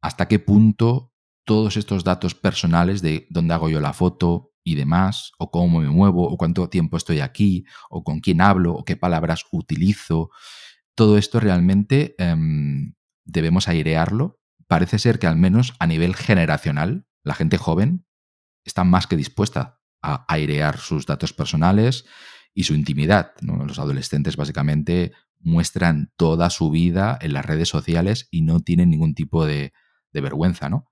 hasta qué punto todos estos datos personales de dónde hago yo la foto y demás, o cómo me muevo, o cuánto tiempo estoy aquí, o con quién hablo, o qué palabras utilizo, todo esto realmente em, debemos airearlo. Parece ser que al menos a nivel generacional, la gente joven está más que dispuesta a airear sus datos personales y su intimidad. Los adolescentes básicamente muestran toda su vida en las redes sociales y no tienen ningún tipo de, vergüenza, ¿no?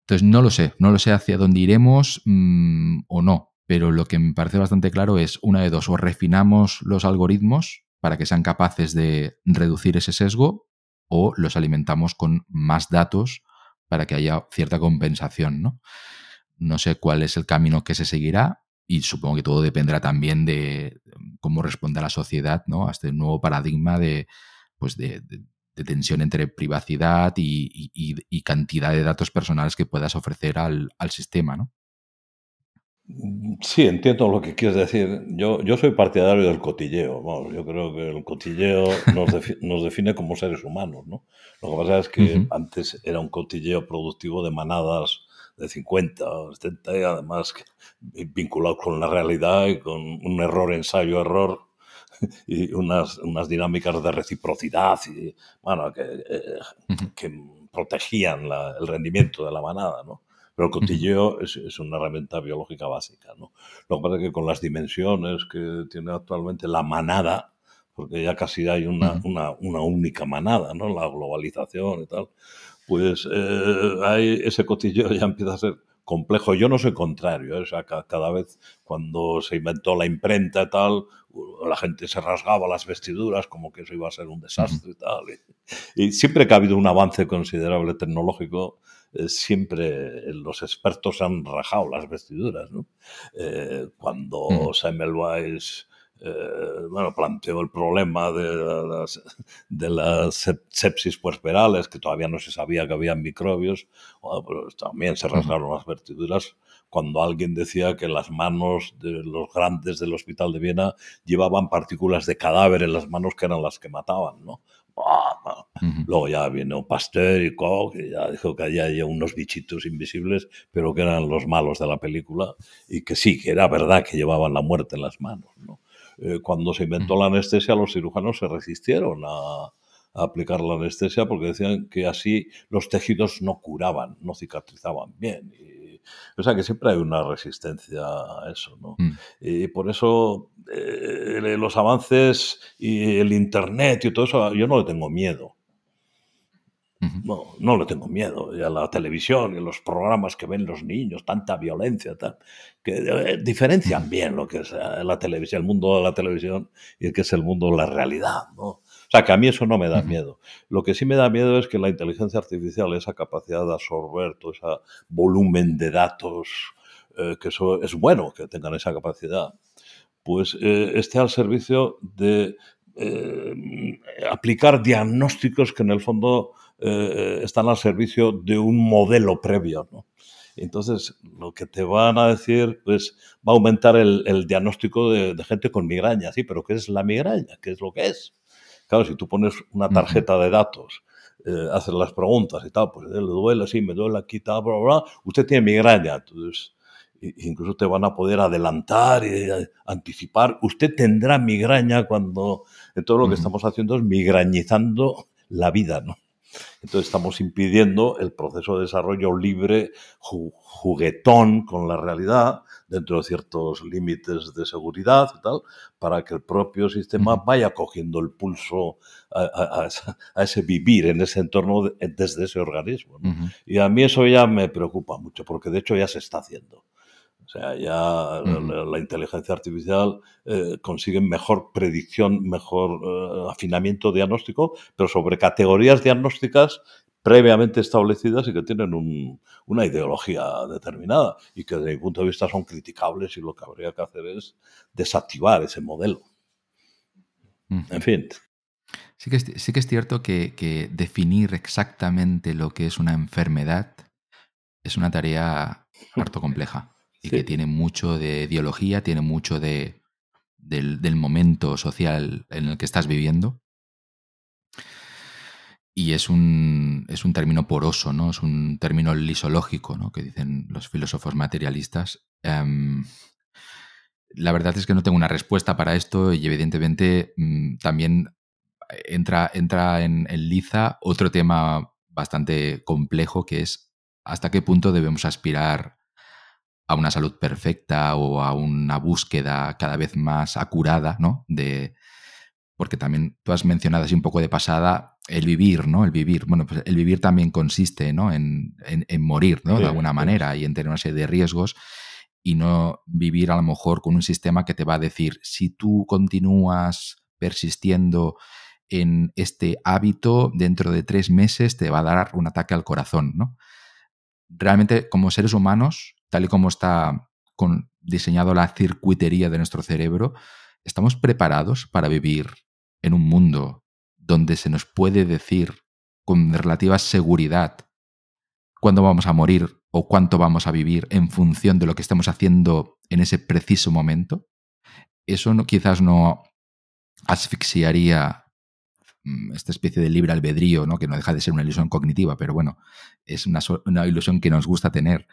Entonces, no lo sé, no lo sé hacia dónde iremos mm, o no, pero lo que me parece bastante claro es una de dos, o refinamos los algoritmos para que sean capaces de reducir ese sesgo o los alimentamos con más datos para que haya cierta compensación, ¿no? No sé cuál es el camino que se seguirá y supongo que todo dependerá también de cómo responda la sociedad, ¿no? A este nuevo paradigma de, pues de, tensión entre privacidad y, cantidad de datos personales que puedas ofrecer al, al sistema, ¿no? Mm, sí, entiendo lo que quieres decir. Yo, yo soy partidario del cotilleo. yo creo que el cotilleo nos, define como seres humanos. ¿no? Lo que pasa es que antes era un cotilleo productivo de manadas de 50 o 70 y además vinculado con la realidad y con un error, ensayo, error y unas, unas dinámicas de reciprocidad y, bueno, que, eh, que protegían el rendimiento de la manada. ¿no? Pero el cotilleo es, una herramienta biológica básica. ¿no? Lo que pasa es que con las dimensiones que tiene actualmente la manada, porque ya casi hay una, una, una única manada, ¿no? la globalización y tal, pues eh, hay, ese cotilleo ya empieza a ser complejo. Yo no soy contrario, ¿eh? o sea, cada vez cuando se inventó la imprenta y tal, la gente se rasgaba las vestiduras como que eso iba a ser un desastre y tal. y siempre que ha habido un avance considerable tecnológico, eh, siempre los expertos han rajado las vestiduras. ¿no? Eh, cuando mm. Semmelweis eh, bueno, planteó el problema de las, de las sepsis puerperales, que todavía no se sabía que había microbios, también se rasgaron las vestiduras cuando alguien decía que las manos de los grandes del hospital de Viena llevaban partículas de cadáver en las manos que eran las que mataban, ¿no? Luego ya vino Pasteur y Koch, que ya dijo que había unos bichitos invisibles, pero que eran los malos de la película, y que sí, que era verdad que llevaban la muerte en las manos. Eh, cuando se inventó la anestesia, los cirujanos se resistieron a, aplicar la anestesia porque decían que así los tejidos no curaban, no cicatrizaban bien. o sea que siempre hay una resistencia a eso, ¿no? Mm. Y por eso eh, los avances y el Internet y todo eso, yo no le tengo miedo. No, no le tengo miedo. Y a la televisión y los programas que ven los niños, tanta violencia, tal, que eh, diferencian bien lo que es eh, la televisión, el mundo de la televisión y el que es el mundo de la realidad. ¿no? O sea, que a mí eso no me da miedo. Lo que sí me da miedo es que la inteligencia artificial, esa capacidad de absorber todo ese volumen de datos, que eso es bueno que tengan esa capacidad, pues eh, esté al servicio de eh, aplicar diagnósticos que en el fondo eh, están al servicio de un modelo previo. Entonces, lo que te van a decir, pues va a aumentar el, diagnóstico de, gente con migraña, sí, pero ¿qué es la migraña? ¿Qué es lo que es? Claro, si tú pones una tarjeta de datos, haces las preguntas y tal, pues le duele, sí, me duele aquí, tal, bla, bla, usted tiene migraña. Entonces, incluso te van a poder adelantar y eh, anticipar. Usted tendrá migraña cuando todo lo que estamos haciendo es migrañizando la vida, ¿no? Entonces estamos impidiendo el proceso de desarrollo libre, juguetón con la realidad, dentro de ciertos límites de seguridad y tal, para que el propio sistema vaya cogiendo el pulso a, ese vivir en ese entorno desde ese organismo. Y a mí eso ya me preocupa mucho, porque de hecho ya se está haciendo. O sea, ya la, inteligencia artificial eh, consigue mejor predicción, mejor eh, afinamiento diagnóstico, pero sobre categorías diagnósticas previamente establecidas y que tienen una ideología determinada y que desde mi punto de vista son criticables y lo que habría que hacer es desactivar ese modelo. En fin. Sí que es, sí que es cierto que, que, definir exactamente lo que es una enfermedad es una tarea harto compleja y que tiene mucho de ideología, tiene mucho de, del, momento social en el que estás viviendo. Y es un, es un término poroso, ¿no? Es un término lisológico, ¿no? Que dicen los filósofos materialistas. Em, la verdad es que no tengo una respuesta para esto y evidentemente mm, también entra, entra en, en liza otro tema bastante complejo que es hasta qué punto debemos aspirar a una salud perfecta o a una búsqueda cada vez más acurada, ¿no? De, porque también tú has mencionado así un poco de pasada el vivir, ¿no? El vivir. Bueno, pues el vivir también consiste, ¿no? En, en, morir, ¿no? de alguna manera y en tener una serie de riesgos y no vivir a lo mejor con un sistema que te va a decir, si tú continúas persistiendo en este hábito, dentro de tres meses te va a dar un ataque al corazón, ¿no? realmente como seres humanos, tal y como está diseñado la circuitería de nuestro cerebro, ¿estamos preparados para vivir en un mundo donde se nos puede decir con relativa seguridad cuándo vamos a morir o cuánto vamos a vivir en función de lo que estemos haciendo en ese preciso momento? Eso quizás no asfixiaría mm, esta especie de libre albedrío, ¿no? que no deja de ser una ilusión cognitiva, pero bueno, es una, ilusión que nos gusta tener.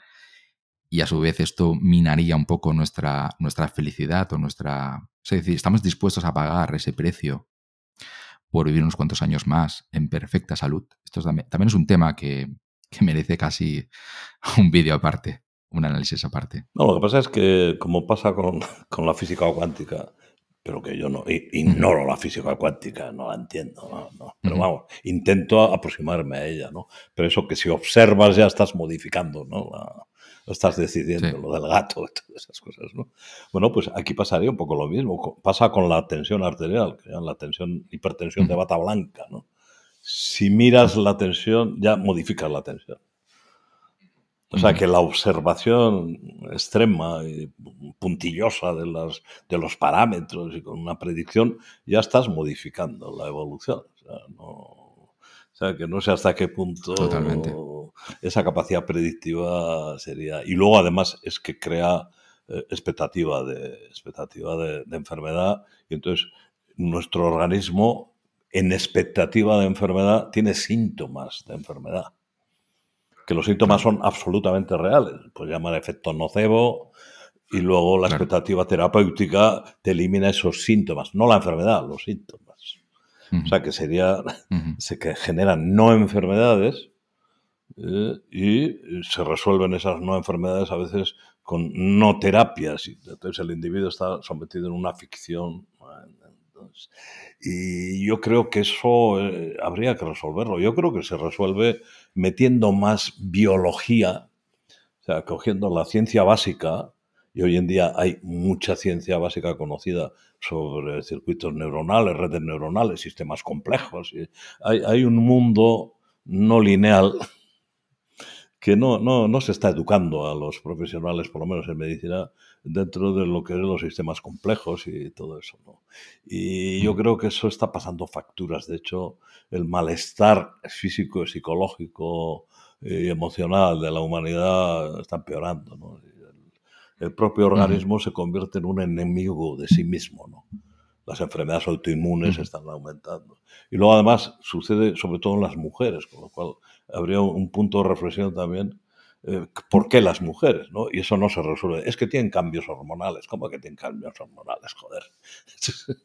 Y a su vez esto minaría un poco nuestra, nuestra felicidad o nuestra... Es decir, estamos dispuestos a pagar ese precio por vivir unos cuantos años más en perfecta salud. Esto también, también, es un tema que, que merece casi un vídeo aparte, un análisis aparte. No, lo que pasa es que, como pasa con, con la física cuántica, pero que yo no ignoro la física cuántica, no la entiendo, no, no. pero vamos, intento aproximarme a ella, ¿no? Pero eso que si observas ya estás modificando, ¿no? Estás decidiendo, lo del gato, todas esas cosas, ¿no? Bueno, pues aquí pasaría un poco lo mismo, pasa con la tensión arterial, que la tensión, hipertensión de bata blanca, ¿no? Si miras la tensión, ya modificas la tensión. O sea que la observación extrema y puntillosa de, las, de los parámetros y con una predicción ya estás modificando la evolución. O sea, que no sé hasta qué punto esa capacidad predictiva sería. Y luego además es que crea eh, expectativa, de, expectativa de enfermedad y entonces nuestro organismo en expectativa de enfermedad tiene síntomas de enfermedad que los síntomas son absolutamente reales. Pues llamar efecto nocebo y luego la expectativa terapéutica te elimina esos síntomas, no la enfermedad, los síntomas. O sea que sería, se que generan no enfermedades eh, y se resuelven esas no enfermedades a veces con no terapias. Y entonces el individuo está sometido en una ficción. y yo creo que eso eh, habría que resolverlo. Yo creo que se resuelve metiendo más biología, o sea, cogiendo la ciencia básica, y hoy en día hay mucha ciencia básica conocida sobre circuitos neuronales, redes neuronales, sistemas complejos. Hay, hay, un mundo no lineal que no, no, no, se está educando a los profesionales, por lo menos en medicina, dentro de lo que es los sistemas complejos y todo eso. ¿no? Y yo mm. creo que eso está pasando facturas. De hecho, el malestar físico, psicológico y emocional de la humanidad está empeorando. ¿no? El, propio organismo se convierte en un enemigo de sí mismo. ¿no? Las enfermedades autoinmunes están aumentando. Y luego además sucede sobre todo en las mujeres, con lo cual habría un punto de reflexión también eh, ¿por qué las mujeres? ¿no? Y eso no se resuelve. Es que tienen cambios hormonales. ¿Cómo que tienen cambios hormonales? Joder.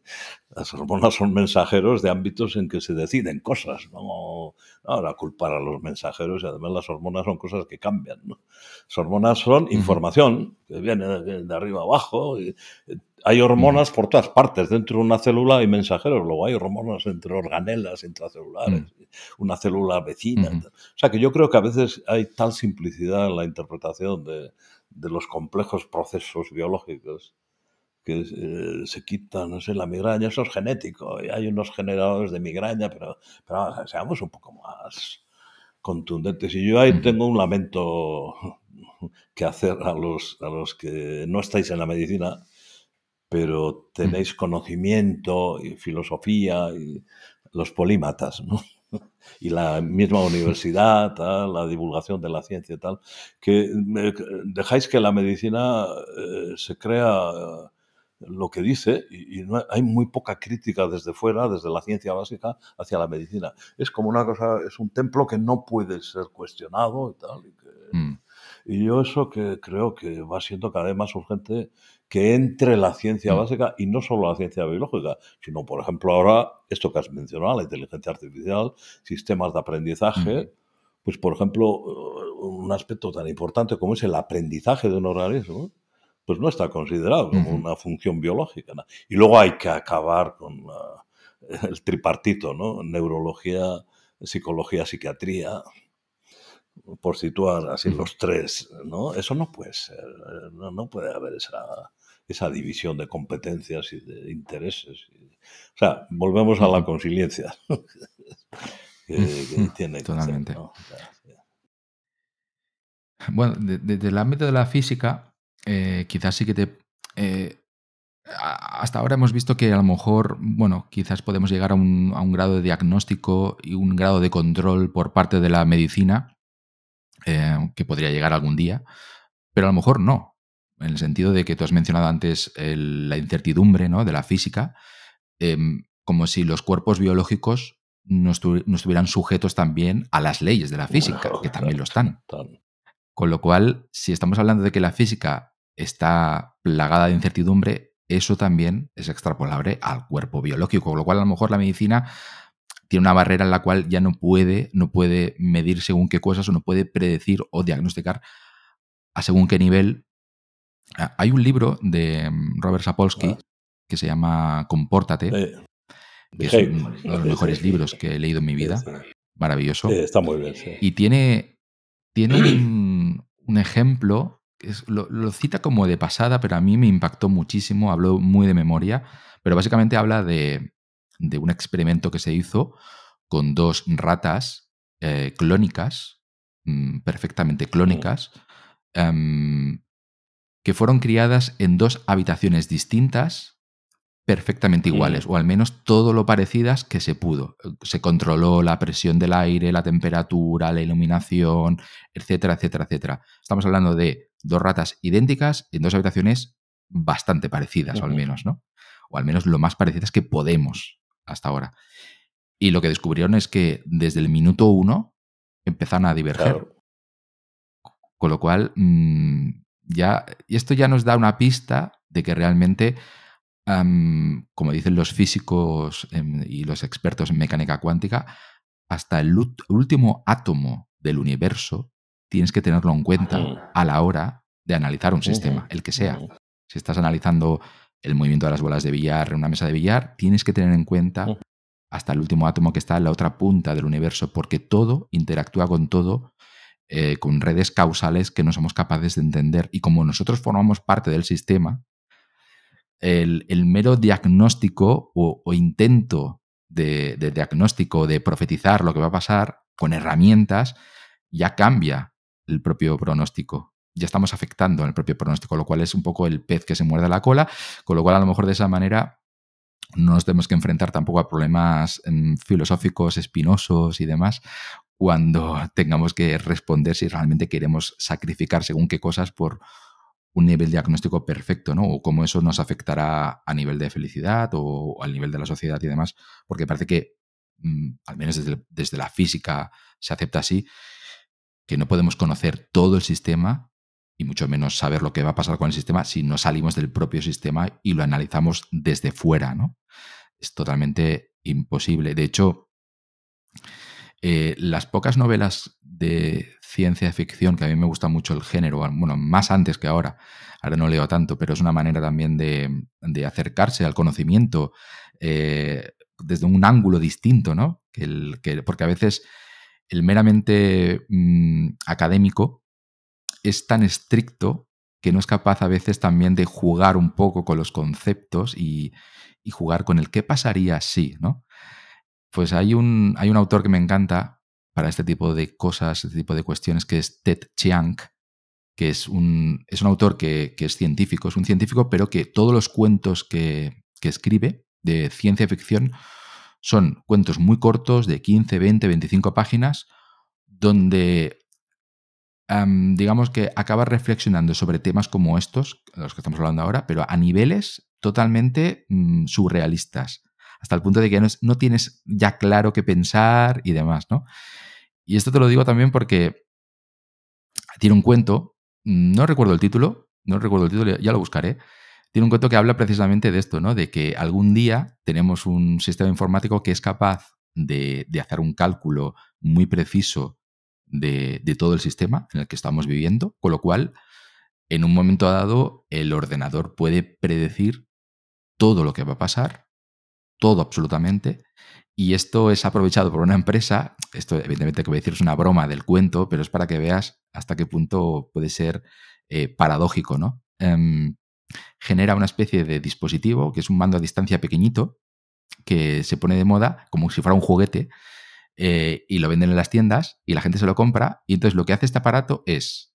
Las hormonas son mensajeros de ámbitos en que se deciden cosas. No ahora culpar a los mensajeros y además las hormonas son cosas que cambian. ¿no? Las hormonas son información que viene de, arriba abajo. Y, hay hormonas por todas partes. Dentro de una célula hay mensajeros, luego hay hormonas entre organelas intracelulares, mm. una célula vecina. O sea que yo creo que a veces hay tal simplicidad en la interpretación de, los complejos procesos biológicos que eh, se quitan, no sé, la migraña, eso es genético, y hay unos generadores de migraña, pero, pero seamos un poco más contundentes. Y yo ahí tengo un lamento que hacer a los, a los que no estáis en la medicina, pero mm. tenéis conocimiento y filosofía y los polímatas, ¿no? y la misma universidad, la divulgación de la ciencia y tal, que dejáis que la medicina eh, se crea lo que dice y, no hay muy poca crítica desde fuera, desde la ciencia básica, hacia la medicina. Es como una cosa, es un templo que no puede ser cuestionado y tal. Y, mm. y yo eso que creo que va siendo cada vez más urgente que entre la ciencia mm. básica y no solo la ciencia biológica, sino, por ejemplo, ahora esto que has mencionado, la inteligencia artificial, sistemas de aprendizaje, pues, por ejemplo, un aspecto tan importante como es el aprendizaje de un organismo, pues no está considerado como una función biológica. Y luego hay que acabar con el tripartito, ¿no? Neurología, psicología, psiquiatría, por situar así los tres, ¿no? Eso no puede ser, no, no puede haber esa, esa división de competencias y de intereses. O sea, volvemos a la consiliencia que, tiene Totalmente. Bueno, desde el ámbito de la física, eh, quizás sí que te... Eh, hasta ahora hemos visto que a lo mejor, bueno, quizás podemos llegar a un, a un, grado de diagnóstico y un grado de control por parte de la medicina, eh, que podría llegar algún día, pero a lo mejor no, en el sentido de que tú has mencionado antes el, la incertidumbre ¿no? de la física, eh, como si los cuerpos biológicos no, estu no, estuvieran sujetos también a las leyes de la física, bueno, que también lo están. Con lo cual, si estamos hablando de que la física está plagada de incertidumbre, eso también es extrapolable al cuerpo biológico, con lo cual a lo mejor la medicina tiene una barrera en la cual ya no puede, no puede medir según qué cosas o no puede predecir o diagnosticar a según qué nivel. Ah, hay un libro de mm, Robert Sapolsky ah. que se llama Compórtate, eh, que es uno de los mejores libros que he leído en mi vida. Maravilloso. Sí, está muy bien, sí. Y tiene, tiene un, un ejemplo, es, lo, lo, cita como de pasada, pero a mí me impactó muchísimo, habló muy de memoria, pero básicamente habla de, de un experimento que se hizo con dos ratas eh, clónicas, mmm, perfectamente clónicas, um, que fueron criadas en dos habitaciones distintas, perfectamente iguales, o al menos todo lo parecidas que se pudo. Se controló la presión del aire, la temperatura, la iluminación, etcétera, etcétera, etcétera. Estamos hablando de dos ratas idénticas en dos habitaciones bastante parecidas, o al menos, ¿no? O al menos lo más parecidas que podemos hasta ahora. Y lo que descubrieron es que desde el minuto uno empezaron a diverger. Claro. Con lo cual, mmm, ya, y esto ya nos da una pista de que realmente, um, como dicen los físicos um, y los expertos en mecánica cuántica, hasta el último átomo del universo tienes que tenerlo en cuenta a la hora de analizar un sistema, el que sea. Si estás analizando el movimiento de las bolas de billar en una mesa de billar, tienes que tener en cuenta hasta el último átomo que está en la otra punta del universo, porque todo interactúa con todo, eh, con redes causales que no somos capaces de entender. Y como nosotros formamos parte del sistema, el, el mero diagnóstico o, intento de, de, diagnóstico, de profetizar lo que va a pasar con herramientas, ya cambia el propio pronóstico ya estamos afectando el propio pronóstico, lo cual es un poco el pez que se muerde la cola, con lo cual a lo mejor de esa manera no nos tenemos que enfrentar tampoco a problemas um, filosóficos, espinosos y demás, cuando tengamos que responder si realmente queremos sacrificar según qué cosas por un nivel diagnóstico perfecto, ¿no? O cómo eso nos afectará a nivel de felicidad o al nivel de la sociedad y demás, porque parece que, um, al menos desde, desde la física se acepta así, que no podemos conocer todo el sistema y mucho menos saber lo que va a pasar con el sistema si no salimos del propio sistema y lo analizamos desde fuera, ¿no? Es totalmente imposible. De hecho, eh, las pocas novelas de ciencia ficción, que a mí me gusta mucho el género, bueno, más antes que ahora, ahora no leo tanto, pero es una manera también de, acercarse al conocimiento eh, desde un ángulo distinto, ¿no? Que el, que, porque a veces el meramente mmm, académico es tan estricto que no es capaz a veces también de jugar un poco con los conceptos y, jugar con el qué pasaría si, ¿no? Pues hay un, hay un autor que me encanta para este tipo de cosas, este tipo de cuestiones, que es Ted Chiang, que es un, es un autor que, que, es científico, es un científico, pero que todos los cuentos que, que escribe de ciencia ficción son cuentos muy cortos, de 15, 20, 25 páginas, donde digamos que acabas reflexionando sobre temas como estos, los que estamos hablando ahora, pero a niveles totalmente um, surrealistas, hasta el punto de que no, no, tienes ya claro qué pensar y demás, ¿no? Y esto te lo digo también porque tiene un cuento, no recuerdo el título, no recuerdo el título, ya lo buscaré, tiene un cuento que habla precisamente de esto, ¿no? De que algún día tenemos un sistema informático que es capaz de, de hacer un cálculo muy preciso de, todo el sistema en el que estamos viviendo, con lo cual, en un momento dado, el ordenador puede predecir todo lo que va a pasar, todo absolutamente, y esto es aprovechado por una empresa, esto evidentemente que voy a decir es una broma del cuento, pero es para que veas hasta qué punto puede ser eh, paradójico, ¿no? Um, genera una especie de dispositivo que es un mando a distancia pequeñito que se pone de moda como si fuera un juguete eh, y lo venden en las tiendas y la gente se lo compra. Y entonces lo que hace este aparato es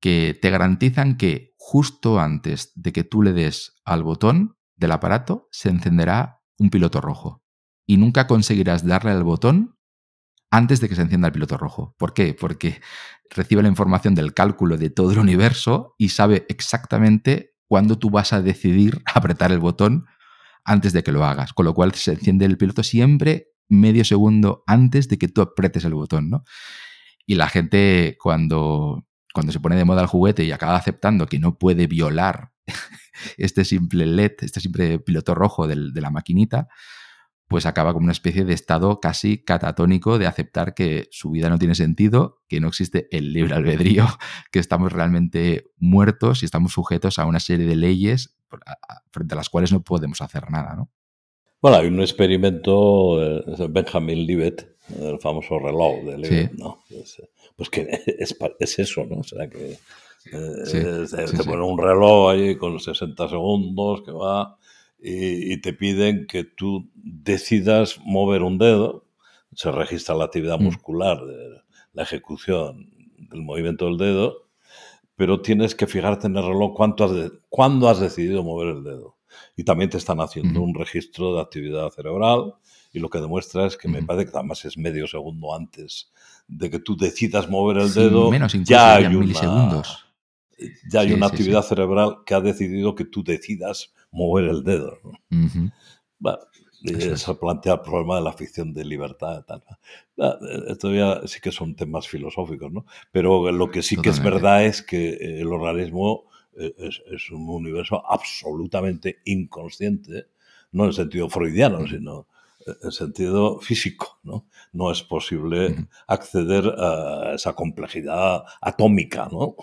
que te garantizan que justo antes de que tú le des al botón del aparato se encenderá un piloto rojo. Y nunca conseguirás darle al botón antes de que se encienda el piloto rojo. ¿Por qué? Porque recibe la información del cálculo de todo el universo y sabe exactamente cuándo tú vas a decidir apretar el botón antes de que lo hagas. Con lo cual se enciende el piloto siempre medio segundo antes de que tú apretes el botón, ¿no? Y la gente cuando, cuando se pone de moda el juguete y acaba aceptando que no puede violar este simple LED, este simple piloto rojo de la maquinita, pues acaba como una especie de estado casi catatónico de aceptar que su vida no tiene sentido, que no existe el libre albedrío, que estamos realmente muertos y estamos sujetos a una serie de leyes frente a las cuales no podemos hacer nada, ¿no? Bueno, hay un experimento de Benjamin Libet, el famoso reloj de Libet, ¿no? pues que es, eso, ¿no? O sea que eh, te ponen un reloj ahí con 60 segundos que va y, te piden que tú decidas mover un dedo, se registra la actividad mm. muscular de la ejecución del movimiento del dedo, pero tienes que fijarte en el reloj cuánto has cuándo has decidido mover el dedo. Y también te están haciendo un registro de actividad cerebral y lo que demuestra es que me parece que además es medio segundo antes de que tú decidas mover el dedo, menos ya hay milisegundos. ya hay una actividad cerebral que ha decidido que tú decidas mover el dedo. eso plantea el problema de la ficción de libertad. Esto ya sí que son temas filosóficos, ¿no? Pero lo que sí que es verdad es que el organismo es, un universo absolutamente inconsciente, no en sentido freudiano, sino en sentido físico, ¿no? No es posible acceder a esa complejidad atómica, ¿no?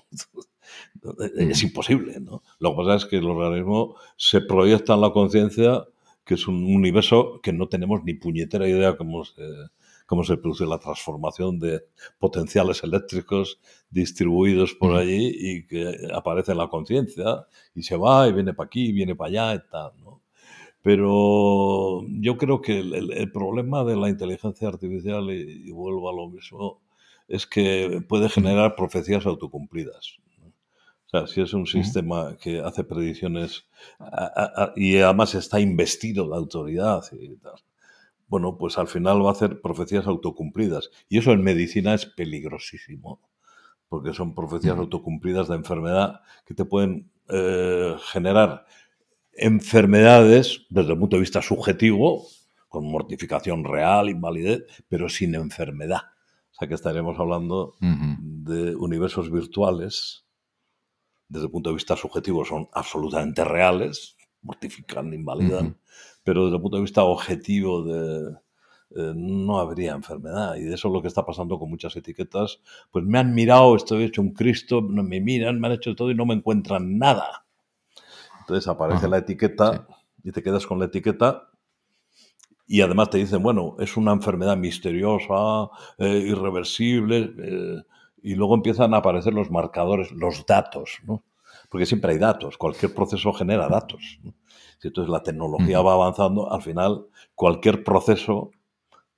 Es imposible, ¿no? Lo que pasa es que el organismo se proyecta en la conciencia, que es un universo que no tenemos ni puñetera idea cómo se, cómo se produce la transformación de potenciales eléctricos distribuidos por allí y que aparece en la conciencia y se va y viene para aquí, y viene para allá y tal, ¿no? Pero yo creo que el, problema de la inteligencia artificial, y, vuelvo a lo mismo, es que puede generar profecías autocumplidas. O sea, si es un sistema que hace predicciones y además está investido de autoridad y tal, bueno, pues al final va a hacer profecías autocumplidas. Y eso en medicina es peligrosísimo, porque son profecías autocumplidas de enfermedad que te pueden eh, generar enfermedades desde el punto de vista subjetivo, con mortificación real, invalidez, pero sin enfermedad. O sea que estaremos hablando de universos virtuales desde el punto de vista subjetivo son absolutamente reales, mortifican, invalidan, pero desde el punto de vista objetivo de, eh, no habría enfermedad. Y de eso es lo que está pasando con muchas etiquetas. Pues me han mirado, estoy hecho un Cristo, me miran, me han hecho todo y no me encuentran nada. Entonces aparece la etiqueta y te quedas con la etiqueta y además te dicen, bueno, es una enfermedad misteriosa, eh, irreversible. Eh, y luego empiezan a aparecer los marcadores, los datos, ¿no? Porque siempre hay datos, cualquier proceso genera datos. Si entonces la tecnología va avanzando, al final cualquier proceso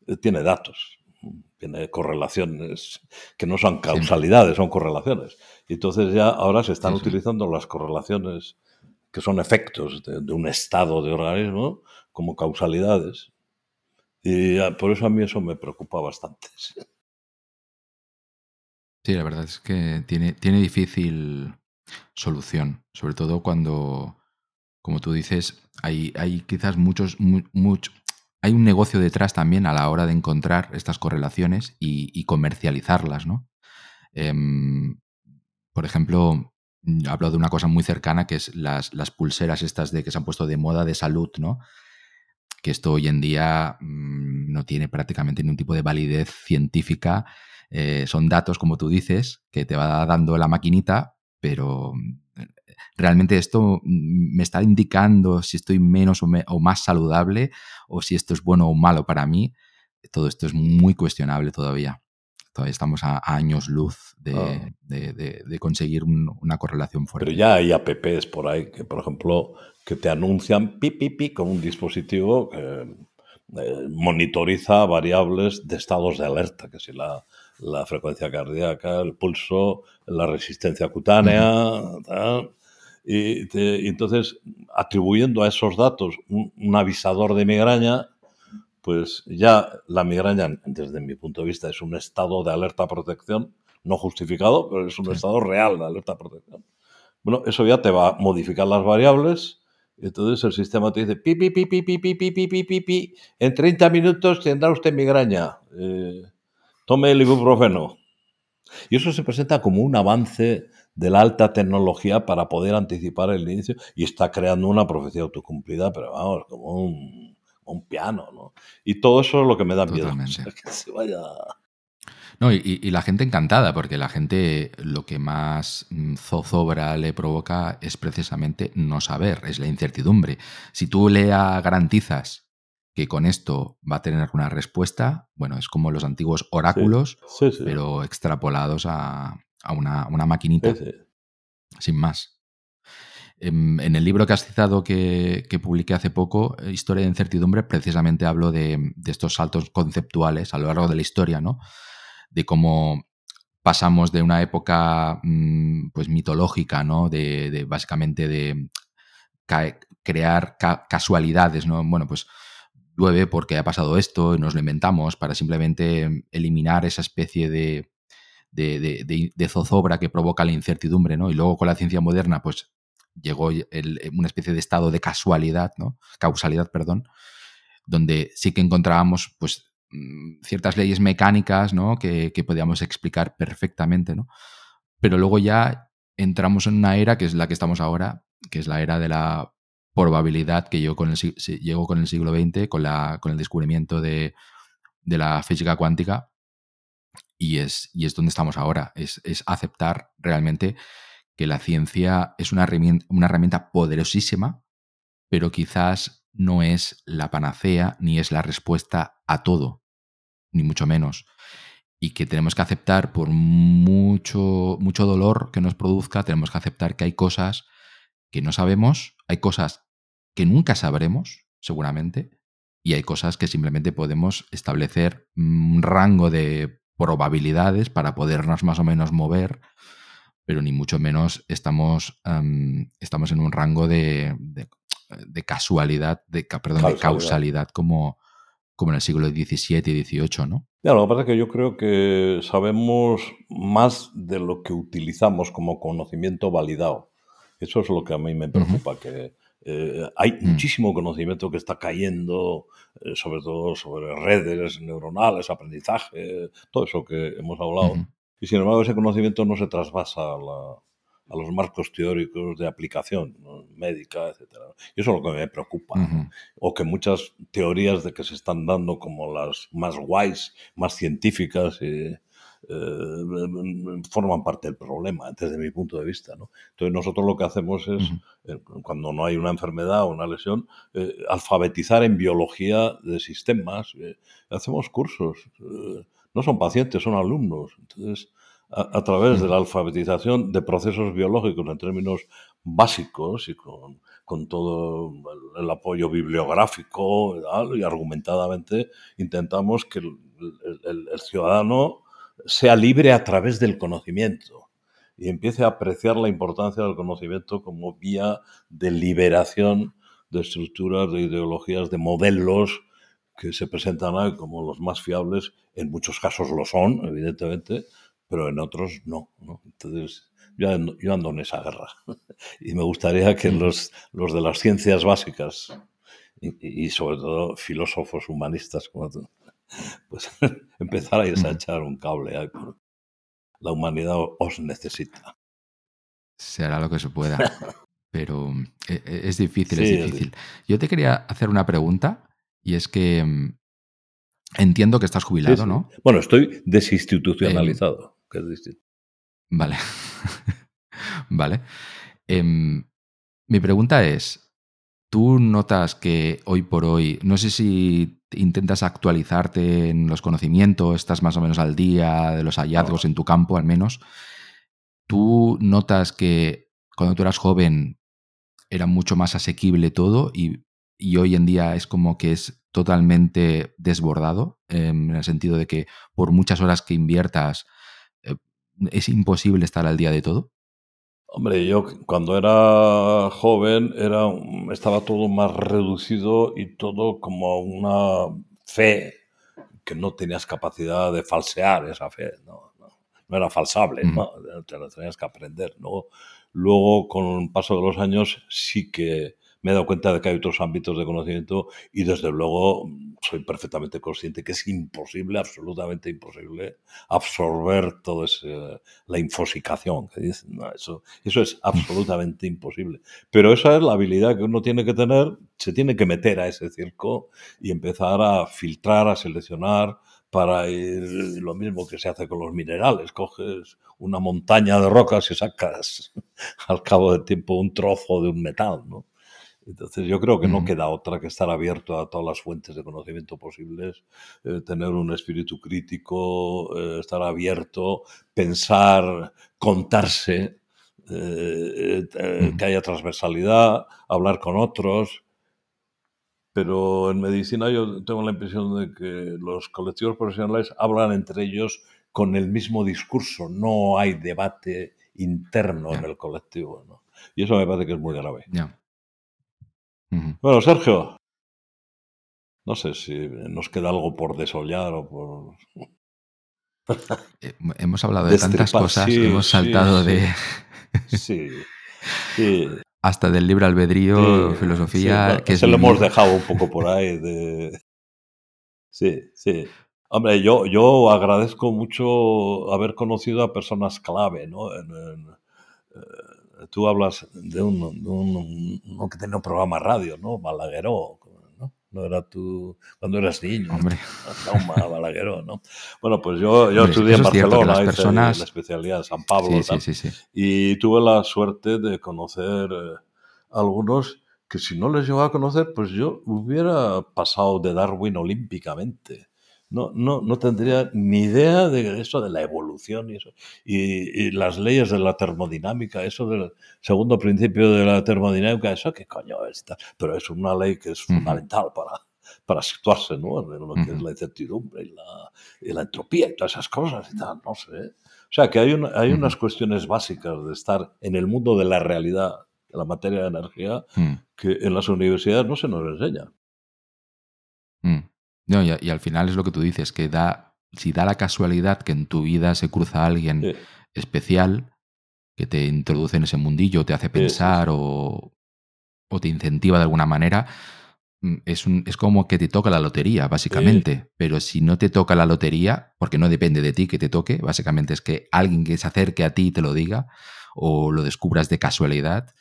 eh, tiene datos, tiene correlaciones que no son causalidades, son correlaciones. Y entonces ya ahora se están utilizando las correlaciones que son efectos de, de, un estado de organismo como causalidades. Y por eso a mí eso me preocupa bastante. Sí, la verdad es que tiene, tiene difícil solución, sobre todo cuando, como tú dices, hay, hay quizás muchos, hay un negocio detrás también a la hora de encontrar estas correlaciones y, comercializarlas, ¿no? Em, por ejemplo, hablo de una cosa muy cercana que es las, las, pulseras estas de que se han puesto de moda de salud, ¿no? Que esto hoy en día mm, no tiene prácticamente ningún tipo de validez científica eh, son datos, como tú dices, que te va dando la maquinita, pero realmente esto me está indicando si estoy menos o, más saludable o si esto es bueno o malo para mí. Todo esto es muy cuestionable todavía. Todavía estamos a, años luz de, ah. conseguir una correlación fuerte. Pero ya hay apps por ahí que, por ejemplo, que te anuncian pi, pi, pi con un dispositivo que eh, monitoriza variables de estados de alerta, que si la, frecuencia cardíaca, el pulso, la resistencia cutánea, y, entonces atribuyendo a esos datos un, avisador de migraña, pues ya la migraña, desde mi punto de vista, es un estado de alerta-protección, no justificado, pero es un estado real de alerta-protección. Bueno, eso ya te va a modificar las variables entonces el sistema te dice, pi, pi, pi, pi, pi, pi, pi, pi, pi, pi. en 30 minutos tendrá usted migraña. Eh, tome el ibuprofeno. Y eso se presenta como un avance de la alta tecnología para poder anticipar el inicio y está creando una profecía autocumplida, pero vamos, como un, un piano, ¿no? Y todo eso es lo que me da miedo. que se vaya no, y, la gente encantada, porque la gente lo que más mm, zozobra le provoca es precisamente no saber, es la incertidumbre. Si tú le garantizas que con esto va a tener una respuesta, bueno, es como los antiguos oráculos, pero extrapolados a, una, maquinita, sin más. En, el libro que has citado que, que, publiqué hace poco, Historia de Incertidumbre, precisamente hablo de, de, estos saltos conceptuales a lo largo de la historia, ¿no? de cómo pasamos de una época mm, pues mitológica, ¿no? De, básicamente de crear casualidades, ¿no? Bueno, pues llueve porque ha pasado esto y nos lo inventamos para simplemente eliminar esa especie de, de, zozobra que provoca la incertidumbre, ¿no? Y luego con la ciencia moderna, pues llegó una especie de estado de casualidad, ¿no? Causalidad, perdón, donde sí que encontrábamos, pues, Mm, ciertas leyes mecánicas ¿no? que, podíamos explicar perfectamente, ¿no? Pero luego ya entramos en una era que es la que estamos ahora, que es la era de la probabilidad que llegó con el, llegó con el siglo XX, con, la, con el descubrimiento de, la física cuántica, y es, y es donde estamos ahora, es, aceptar realmente que la ciencia es una una herramienta poderosísima, pero quizás no es la panacea ni es la respuesta a todo, ni mucho menos. Y que tenemos que aceptar, por mucho, mucho dolor que nos produzca, tenemos que aceptar que hay cosas que no sabemos, hay cosas que nunca sabremos, seguramente, y hay cosas que simplemente podemos establecer un rango de probabilidades para podernos más o menos mover, pero ni mucho menos estamos, estamos en un rango de, de casualidad, de, perdón, de causalidad como, como en el siglo XVII y XVIII, ¿no? Ya, lo que pasa es que yo creo que sabemos más de lo que utilizamos como conocimiento validado. Eso es lo que a mí me preocupa, que eh, hay mm. muchísimo conocimiento que está cayendo, eh, sobre todo sobre redes neuronales, aprendizaje, todo eso que hemos hablado. Y sin embargo, ese conocimiento no se trasvasa a la, a los marcos teóricos de aplicación médica, etc. Y eso es lo que me preocupa. O que muchas teorías de que se están dando como las más guays, más científicas, eh, forman parte del problema, desde mi punto de vista. Entonces nosotros lo que hacemos es, eh, cuando no hay una enfermedad o una lesión, eh, alfabetizar en biología de sistemas. hacemos cursos. no son pacientes, son alumnos. Entonces, a, través de la alfabetización de procesos biológicos en términos básicos y con, con todo el, apoyo bibliográfico y argumentadamente intentamos que el, el, ciudadano sea libre a través del conocimiento y empiece a apreciar la importancia del conocimiento como vía de liberación de estructuras, de ideologías, de modelos que se presentan ahí como los más fiables, en muchos casos lo son, evidentemente, pero en otros no. Entonces, yo ando, en esa guerra. y me gustaría que los, los de las ciencias básicas y, sobre todo filósofos humanistas como tú, pues empezarais a echar un cable. La humanidad os necesita. Se hará lo que se pueda. Pero e, e, es difícil, es difícil. Yo te quería hacer una pregunta y es que mm, entiendo que estás jubilado, ¿no? Bueno, estoy desinstitucionalizado que es distinto. Vale. vale. Em, mi pregunta es, ¿tú notas que hoy por hoy, no sé si intentas actualizarte en los conocimientos, estás más o menos al día de los hallazgos en tu campo al menos, ¿tú notas que cuando tú eras joven era mucho más asequible todo y, hoy en día es como que es totalmente desbordado, en el sentido de que por muchas horas que inviertas eh, es imposible estar al día de todo? Hombre, yo cuando era joven era, estaba todo más reducido y todo como una fe que no tenías capacidad de falsear esa fe, no, no, era falsable, ¿no? te la tenías que aprender. ¿no? Luego, con el paso de los años, sí que me he dado cuenta de que hay otros ámbitos de conocimiento y desde luego soy perfectamente consciente que es imposible, absolutamente imposible, absorber toda la infosicación que dicen. eso, eso es absolutamente imposible. Pero esa es la habilidad que uno tiene que tener, se tiene que meter a ese circo y empezar a filtrar, a seleccionar, para ir lo mismo que se hace con los minerales. Coges una montaña de rocas y sacas al cabo del tiempo un trozo de un metal, ¿no? Entonces yo creo que no queda otra que estar abierto a todas las fuentes de conocimiento posibles, eh, tener un espíritu crítico, eh, estar abierto, pensar, contarse, eh, que haya transversalidad, hablar con otros. Pero en medicina yo tengo la impresión de que los colectivos profesionales hablan entre ellos con el mismo discurso, no hay debate interno en el colectivo. ¿no? Y eso me parece que es muy grave. Bueno, Sergio, no sé si nos queda algo por desollar o por... Hemos hablado de tantas cosas, hemos saltado de... sí, sí. Hasta del libre albedrío, filosofía... que se lo hemos dejado un poco por ahí. De... Sí, sí. Hombre, yo, yo agradezco mucho haber conocido a personas clave, ¿no? En, eh, tú hablas de un, de un, que tenía un programa radio, ¿no? Balagueró, ¿no? No era tú cuando eras niño. Hombre. Trauma, Balagueró, ¿no? Bueno, pues yo, yo estudié en Barcelona, hice personas... la especialidad de San Pablo. Sí, sí, sí, y tuve la suerte de conocer eh, algunos que si no les llegaba a conocer, pues yo hubiera pasado de Darwin olímpicamente no, no, no tendría ni idea de eso de la evolución y eso. Y, las leyes de la termodinámica, eso del segundo principio de la termodinámica, eso qué coño es. Pero es una ley que es fundamental para, para situarse ¿no? en lo que es la incertidumbre y la, y la, entropía y todas esas cosas y tal, no sé. O sea que hay, hay unas cuestiones básicas de estar en el mundo de la realidad, de la materia de energía, mm. que en las universidades no se nos enseña. No, y, al final es lo que tú dices, que da, si da la casualidad que en tu vida se cruza alguien especial que te introduce en ese mundillo, te hace pensar o, o, te incentiva de alguna manera, mm, es, un, es como que te toca la lotería, básicamente. Pero si no te toca la lotería, porque no depende de ti que te toque, básicamente es que alguien que se acerque a ti te lo diga o lo descubras de casualidad,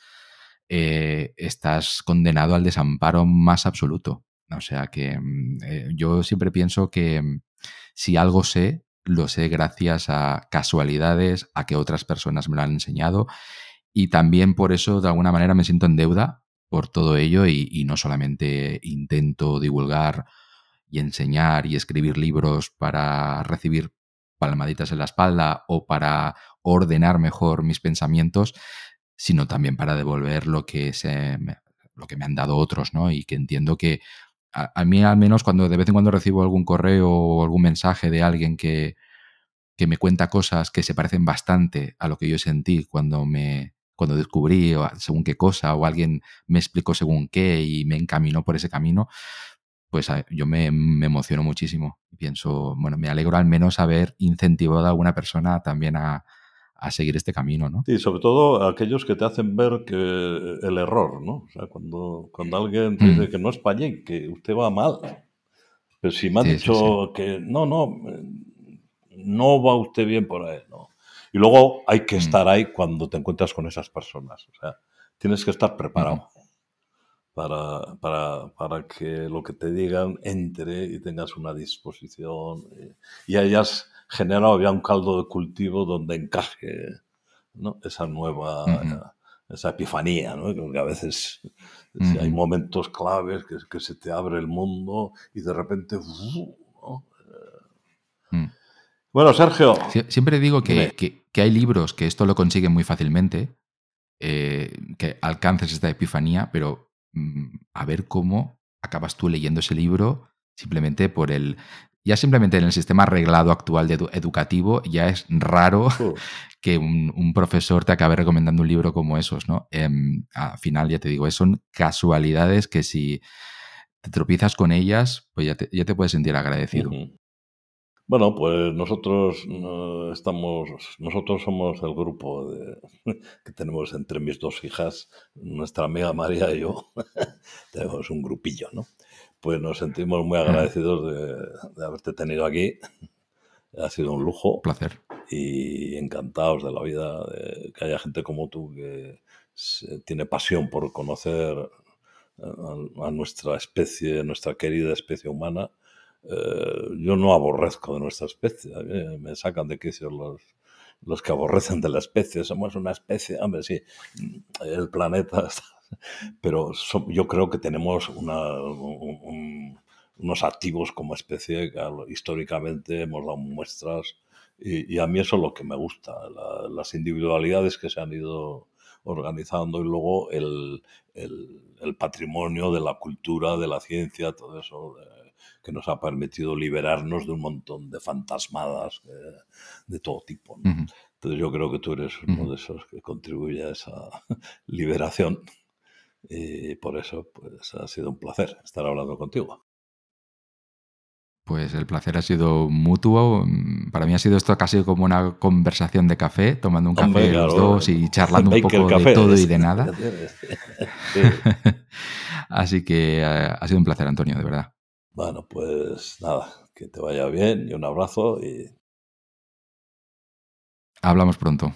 eh, estás condenado al desamparo más absoluto. O sea que mm, eh, yo siempre pienso que mm, si algo sé, lo sé gracias a casualidades, a que otras personas me lo han enseñado y también por eso de alguna manera me siento en deuda por todo ello y, no solamente intento divulgar y enseñar y escribir libros para recibir palmaditas en la espalda o para ordenar mejor mis pensamientos, sino también para devolver lo que, se, lo que me han dado otros, ¿no? Y que entiendo que a, mí al menos cuando de vez en cuando recibo algún correo o algún mensaje de alguien que, que me cuenta cosas que se parecen bastante a lo que yo sentí cuando me cuando descubrí según qué cosa o alguien me explicó según qué y me encaminó por ese camino, pues yo me, me emociono muchísimo. Pienso, bueno, me alegro al menos haber incentivado a alguna persona también a, a seguir este camino, ¿no? Sí, sobre todo aquellos que te hacen ver que el error, ¿no? O sea, cuando, cuando alguien te dice mm. que no es para allí, que usted va mal. Pero si me ha dicho que no, no, no va usted bien por ahí, ¿no? Y luego hay que mm. estar ahí cuando te encuentras con esas personas. O sea, tienes que estar preparado. Para, para, para, que lo que te digan entre y tengas una disposición y, y hayas generado ya un caldo de cultivo donde encaje ¿no? esa nueva, esa epifanía, ¿no? que a veces hay momentos claves que, que, se te abre el mundo y de repente... Mm. Bueno, Sergio. siempre digo que, que, hay libros que esto lo consiguen muy fácilmente, eh, que alcances esta epifanía, pero mm, a ver cómo acabas tú leyendo ese libro simplemente por el... Ya simplemente en el sistema arreglado actual de educativo ya es raro que un, profesor te acabe recomendando un libro como esos, ¿no? Em, al final, ya te digo, son casualidades que si te tropiezas con ellas, pues ya te, ya te puedes sentir agradecido. Bueno, pues nosotros estamos, nosotros somos el grupo que tenemos entre mis dos hijas, nuestra amiga María y yo, tenemos un grupillo, ¿no? Pues nos sentimos muy agradecidos de, haberte tenido aquí. Ha sido un lujo. placer. Y encantados de la vida, de que haya gente como tú que tiene pasión por conocer a, a nuestra especie, nuestra querida especie humana eh, yo no aborrezco de nuestra especie. me sacan de quicio los, los que aborrecen de la especie. Somos una especie, hombre, sí, el planeta Pero yo creo que tenemos una, unos activos como especie que históricamente hemos dado muestras y, a mí eso es lo que me gusta, las individualidades que se han ido organizando y luego el, el, el, patrimonio de la cultura, de la ciencia, todo eso que nos ha permitido liberarnos de un montón de fantasmadas eh, de todo tipo. Entonces yo creo que tú eres uno de esos que contribuye a esa liberación y por eso pues ha sido un placer estar hablando contigo. Pues el placer ha sido mutuo. Para mí ha sido esto casi como una conversación de café, tomando un café los dos y charlando un poco de todo y de nada. Así que eh, ha sido un placer, Antonio, de verdad. Bueno, pues nada, que te vaya bien y un abrazo y... Hablamos pronto.